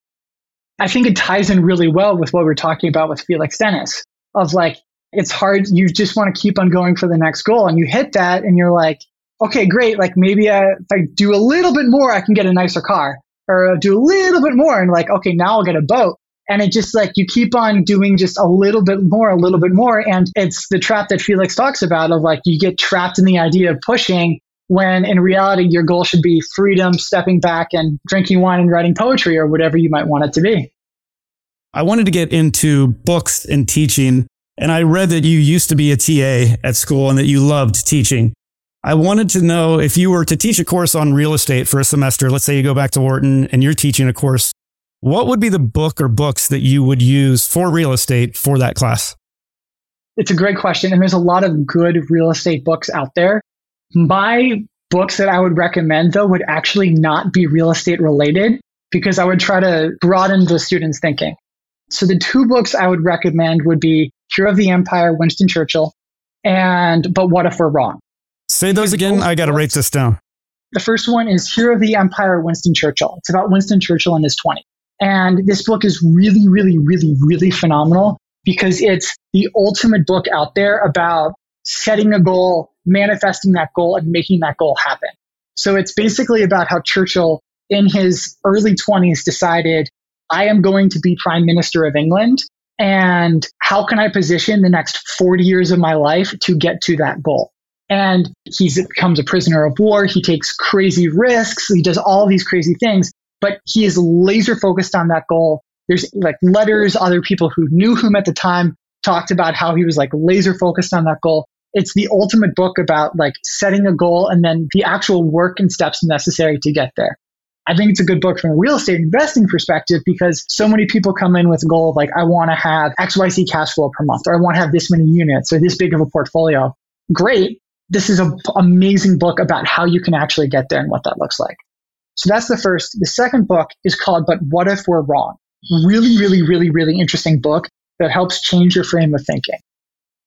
Speaker 2: I think it ties in really well with what we're talking about with Felix Dennis of like, it's hard. You just want to keep on going for the next goal and you hit that and you're like, okay, great. Like maybe I, if I do a little bit more, I can get a nicer car or do a little bit more and like, okay, now I'll get a boat. And it just like you keep on doing just a little bit more, a little bit more. And it's the trap that Felix talks about of like you get trapped in the idea of pushing when in reality your goal should be freedom, stepping back and drinking wine and writing poetry or whatever you might want it to be.
Speaker 3: I wanted to get into books and teaching. And I read that you used to be a TA at school and that you loved teaching. I wanted to know if you were to teach a course on real estate for a semester, let's say you go back to Wharton and you're teaching a course what would be the book or books that you would use for real estate for that class?
Speaker 2: It's a great question. And there's a lot of good real estate books out there. My books that I would recommend, though, would actually not be real estate related because I would try to broaden the students' thinking. So the two books I would recommend would be Hero of the Empire, Winston Churchill, and But What If We're Wrong?
Speaker 3: Say those again. I got to write this down.
Speaker 2: The first one is Hero of the Empire, Winston Churchill. It's about Winston Churchill in his 20s. And this book is really, really, really, really phenomenal because it's the ultimate book out there about setting a goal, manifesting that goal, and making that goal happen. So it's basically about how Churchill in his early 20s decided, I am going to be prime minister of England And how can I position the next 40 years of my life to get to that goal? And he becomes a prisoner of war. He takes crazy risks. He does all these crazy things, but he is laser focused on that goal. There's like letters, other people who knew him at the time talked about how he was like laser focused on that goal. It's the ultimate book about like setting a goal and then the actual work and steps necessary to get there. I think it's a good book from a real estate investing perspective because so many people come in with a goal of like, I want to have XYZ cash flow per month, or I want to have this many units or this big of a portfolio. Great. This is an amazing book about how you can actually get there and what that looks like. So that's the first. The second book is called But What If We're Wrong? Really, really, really, really interesting book that helps change your frame of thinking.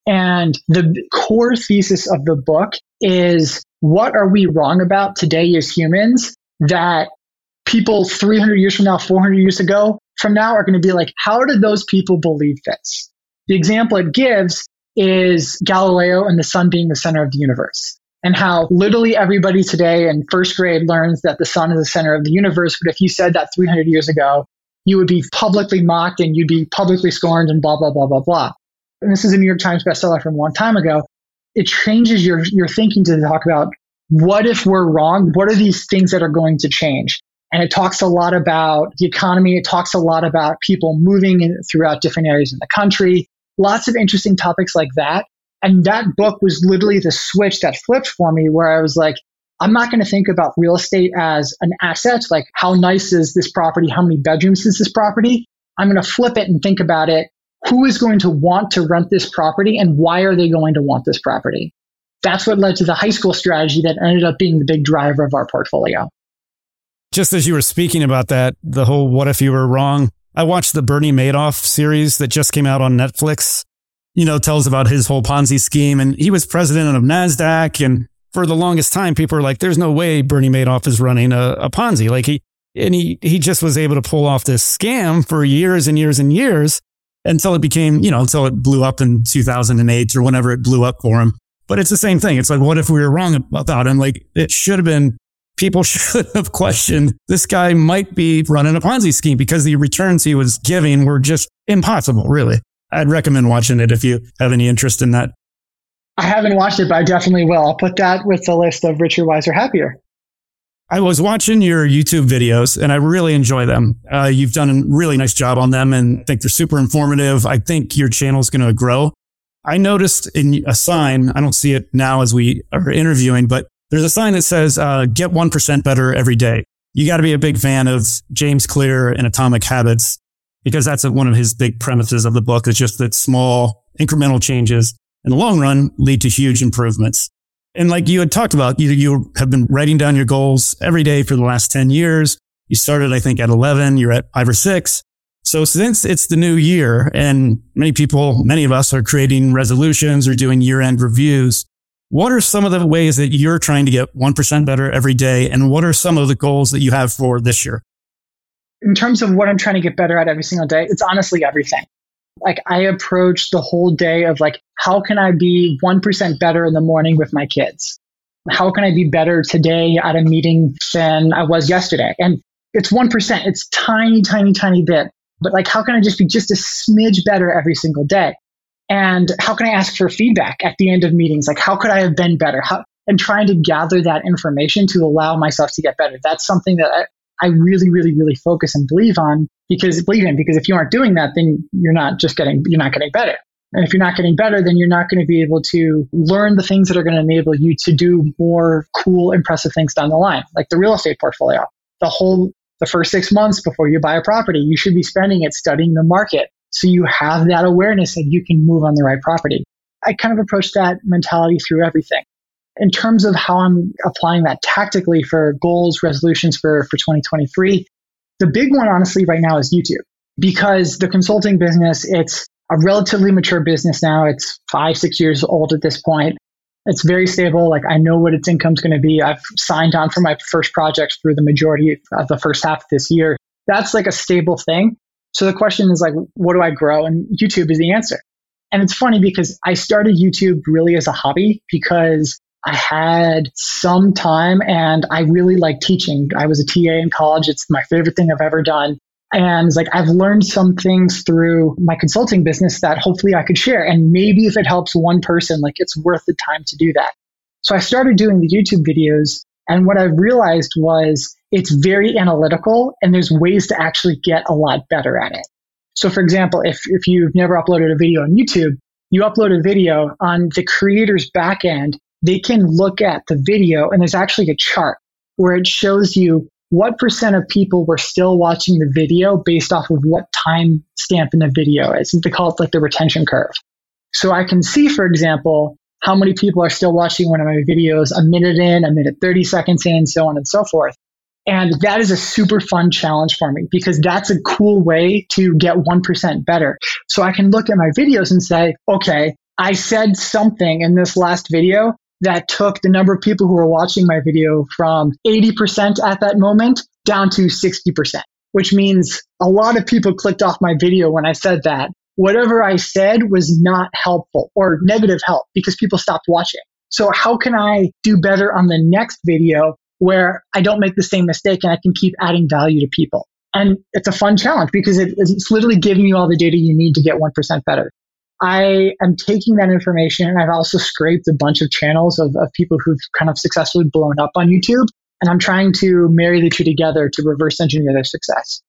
Speaker 2: And the core thesis of the book is what are we wrong about today as humans that people 300 years from now, 400 years ago from now are going to be like, how did those people believe this? The example it gives is Galileo and the sun being the center of the universe and how literally everybody today in first grade learns that the sun is the center of the universe. But if you said that 300 years ago, you would be publicly mocked and you'd be publicly scorned and blah, blah, blah, blah, blah. And this is a New York Times bestseller from a long time ago. It changes your, your thinking to talk about what if we're wrong? What are these things that are going to change? And it talks a lot about the economy. It talks a lot about people moving in, throughout different areas in the country. Lots of interesting topics like that. And that book was literally the switch that flipped for me where I was like, I'm not going to think about real estate as an asset, like how nice is this property? How many bedrooms is this property? I'm going to flip it and think about it. Who is going to want to rent this property and why are they going to want this property? That's what led to the high school strategy that ended up being the big driver of our portfolio
Speaker 3: just as you were speaking about that, the whole what if you were wrong? I watched the Bernie Madoff series that just came out on Netflix. You know, tells about his whole Ponzi scheme and he was president of NASDAQ. And for the longest time, people were like, there's no way Bernie Madoff is running a, a Ponzi. Like he, and he, he just was able to pull off this scam for years and years and years until it became, you know, until it blew up in 2008 or whenever it blew up for him. But it's the same thing. It's like, what if we were wrong about him? Like it should have been people should have questioned this guy might be running a Ponzi scheme because the returns he was giving were just impossible, really. I'd recommend watching it if you have any interest in that.
Speaker 2: I haven't watched it, but I definitely will. I'll put that with the list of Richer, Wiser, Happier.
Speaker 3: I was watching your YouTube videos and I really enjoy them. Uh, you've done a really nice job on them and I think they're super informative. I think your channel is going to grow. I noticed in a sign, I don't see it now as we are interviewing, but there's a sign that says, uh, get 1% better every day. You got to be a big fan of James Clear and Atomic Habits because that's one of his big premises of the book is just that small incremental changes in the long run lead to huge improvements. And like you had talked about, you, you have been writing down your goals every day for the last 10 years. You started, I think, at 11. You're at five or six. So since it's the new year and many people, many of us are creating resolutions or doing year end reviews, what are some of the ways that you're trying to get 1% better every day? And what are some of the goals that you have for this year?
Speaker 2: In terms of what I'm trying to get better at every single day, it's honestly everything. Like I approach the whole day of like, how can I be 1% better in the morning with my kids? How can I be better today at a meeting than I was yesterday? And it's 1%. It's tiny, tiny, tiny bit. But like, how can I just be just a smidge better every single day? And how can I ask for feedback at the end of meetings? Like, how could I have been better? How, and trying to gather that information to allow myself to get better. That's something that I, I really, really, really focus and believe on because believe in because if you aren't doing that, then you're not just getting you're not getting better. And if you're not getting better, then you're not going to be able to learn the things that are going to enable you to do more cool, impressive things down the line, like the real estate portfolio. The whole the first six months before you buy a property, you should be spending it studying the market, so you have that awareness that you can move on the right property. I kind of approach that mentality through everything. In terms of how I'm applying that tactically for goals, resolutions for, for 2023, the big one, honestly, right now is YouTube because the consulting business, it's a relatively mature business now. It's five, six years old at this point. It's very stable. Like I know what its income is going to be. I've signed on for my first project through the majority of the first half of this year. That's like a stable thing. So the question is like, what do I grow? And YouTube is the answer. And it's funny because I started YouTube really as a hobby because I had some time and I really like teaching. I was a TA in college. It's my favorite thing I've ever done. And it's like, I've learned some things through my consulting business that hopefully I could share. And maybe if it helps one person, like it's worth the time to do that. So I started doing the YouTube videos. And what I realized was it's very analytical and there's ways to actually get a lot better at it. So for example, if, if you've never uploaded a video on YouTube, you upload a video on the creator's back end, they can look at the video and there's actually a chart where it shows you what percent of people were still watching the video based off of what time stamp in the video is. They call it like the retention curve. So I can see, for example, how many people are still watching one of my videos a minute in, a minute 30 seconds in, so on and so forth. And that is a super fun challenge for me because that's a cool way to get 1% better. So I can look at my videos and say, okay, I said something in this last video that took the number of people who were watching my video from 80% at that moment down to 60%, which means a lot of people clicked off my video when I said that. Whatever I said was not helpful or negative help because people stopped watching. So how can I do better on the next video where I don't make the same mistake and I can keep adding value to people? And it's a fun challenge because it, it's literally giving you all the data you need to get 1% better. I am taking that information and I've also scraped a bunch of channels of, of people who've kind of successfully blown up on YouTube. And I'm trying to marry the two together to reverse engineer their success.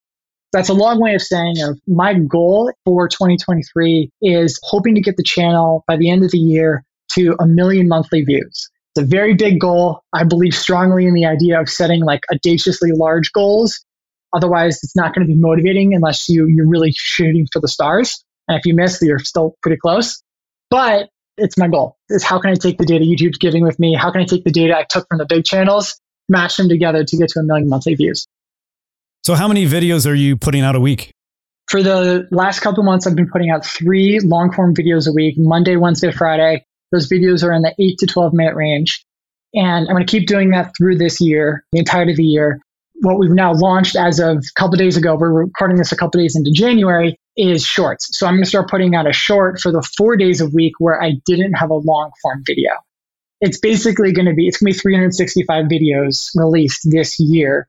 Speaker 2: That's a long way of saying of my goal for 2023 is hoping to get the channel by the end of the year to a million monthly views. It's a very big goal. I believe strongly in the idea of setting like audaciously large goals. Otherwise, it's not going to be motivating unless you, you're really shooting for the stars. And if you miss, you're still pretty close. But it's my goal is how can I take the data YouTube's giving with me? How can I take the data I took from the big channels, match them together to get to a million monthly views?
Speaker 3: So how many videos are you putting out a week?
Speaker 2: For the last couple months, I've been putting out three long form videos a week, Monday, Wednesday, Friday. Those videos are in the eight to 12 minute range. And I'm going to keep doing that through this year, the entirety of the year. What we've now launched as of a couple of days ago, we're recording this a couple days into January, is shorts. So I'm going to start putting out a short for the four days a week where I didn't have a long form video. It's basically going to be, it's going to be 365 videos released this year,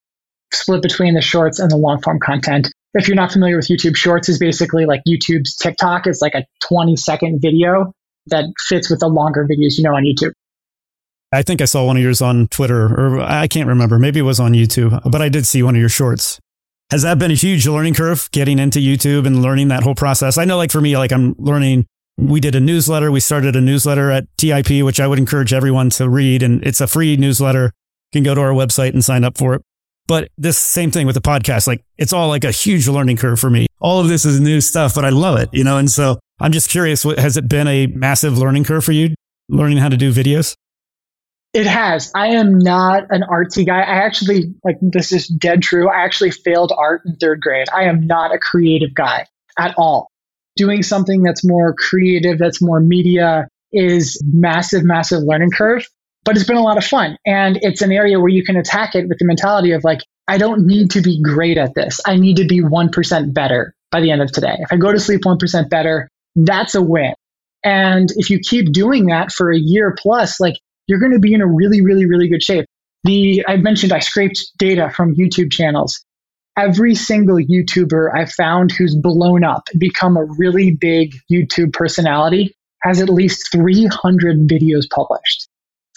Speaker 2: split between the shorts and the long form content. If you're not familiar with YouTube Shorts is basically like YouTube's TikTok. It's like a 20 second video that fits with the longer videos you know on YouTube.
Speaker 3: I think I saw one of yours on Twitter, or I can't remember. Maybe it was on YouTube, but I did see one of your shorts. Has that been a huge learning curve getting into YouTube and learning that whole process? I know, like for me, like I'm learning. We did a newsletter. We started a newsletter at TIP, which I would encourage everyone to read. And it's a free newsletter. You can go to our website and sign up for it. But this same thing with the podcast, like it's all like a huge learning curve for me. All of this is new stuff, but I love it, you know? And so I'm just curious, has it been a massive learning curve for you learning how to do videos?
Speaker 2: It has. I am not an artsy guy. I actually, like, this is dead true. I actually failed art in third grade. I am not a creative guy at all. Doing something that's more creative, that's more media is massive, massive learning curve, but it's been a lot of fun. And it's an area where you can attack it with the mentality of like, I don't need to be great at this. I need to be 1% better by the end of today. If I go to sleep 1% better, that's a win. And if you keep doing that for a year plus, like you're going to be in a really, really, really good shape. The I mentioned I scraped data from YouTube channels. Every single YouTuber I've found who's blown up, become a really big YouTube personality, has at least 300 videos published.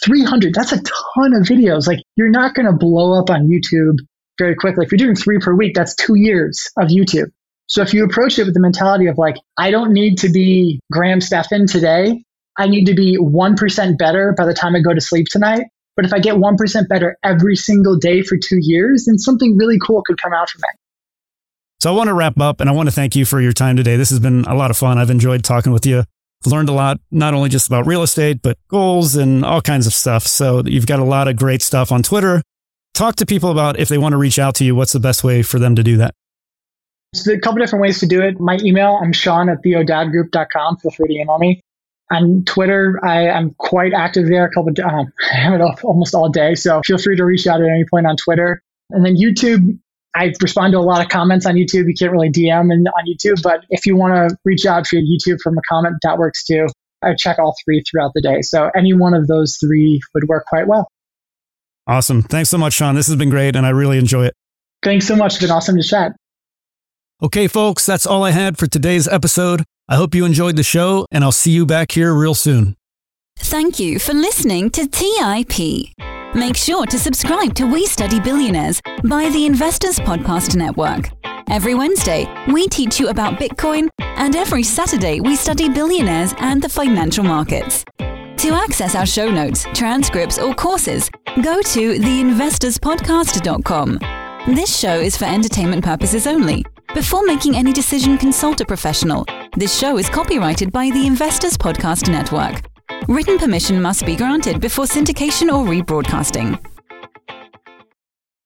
Speaker 2: 300, that's a ton of videos. Like, you're not going to blow up on YouTube very quickly. If you're doing three per week, that's two years of YouTube. So if you approach it with the mentality of like, I don't need to be Graham Stephan today, I need to be 1% better by the time I go to sleep tonight. But if I get 1% better every single day for two years, then something really cool could come out from it.
Speaker 3: So I want to wrap up and I want to thank you for your time today. This has been a lot of fun. I've enjoyed talking with you. I've learned a lot, not only just about real estate, but goals and all kinds of stuff. So you've got a lot of great stuff on Twitter. Talk to people about if they want to reach out to you, what's the best way for them to do that?
Speaker 2: So a couple different ways to do it. My email, I'm Sean at theodadgroup.com. Feel free to email me. On Twitter, I, am quite active there. A couple, of, um, I have it up almost all day. So feel free to reach out at any point on Twitter. And then YouTube, I respond to a lot of comments on YouTube. You can't really DM in, on YouTube, but if you want to reach out via YouTube from a comment, that works too. I check all three throughout the day. So any one of those three would work quite well.
Speaker 3: Awesome. Thanks so much, Sean. This has been great and I really enjoy it.
Speaker 2: Thanks so much. It's been awesome to chat.
Speaker 5: Okay, folks, that's all I had for today's episode. I hope you enjoyed the show, and I'll see you back here real soon.
Speaker 1: Thank you for listening to TIP. Make sure to subscribe to We Study Billionaires by the Investors Podcast Network. Every Wednesday, we teach you about Bitcoin, and every Saturday, we study billionaires and the financial markets. To access our show notes, transcripts, or courses, go to theinvestorspodcast.com. This show is for entertainment purposes only. Before making any decision, consult a professional. This show is copyrighted by the Investors Podcast Network. Written permission must be granted before syndication or rebroadcasting.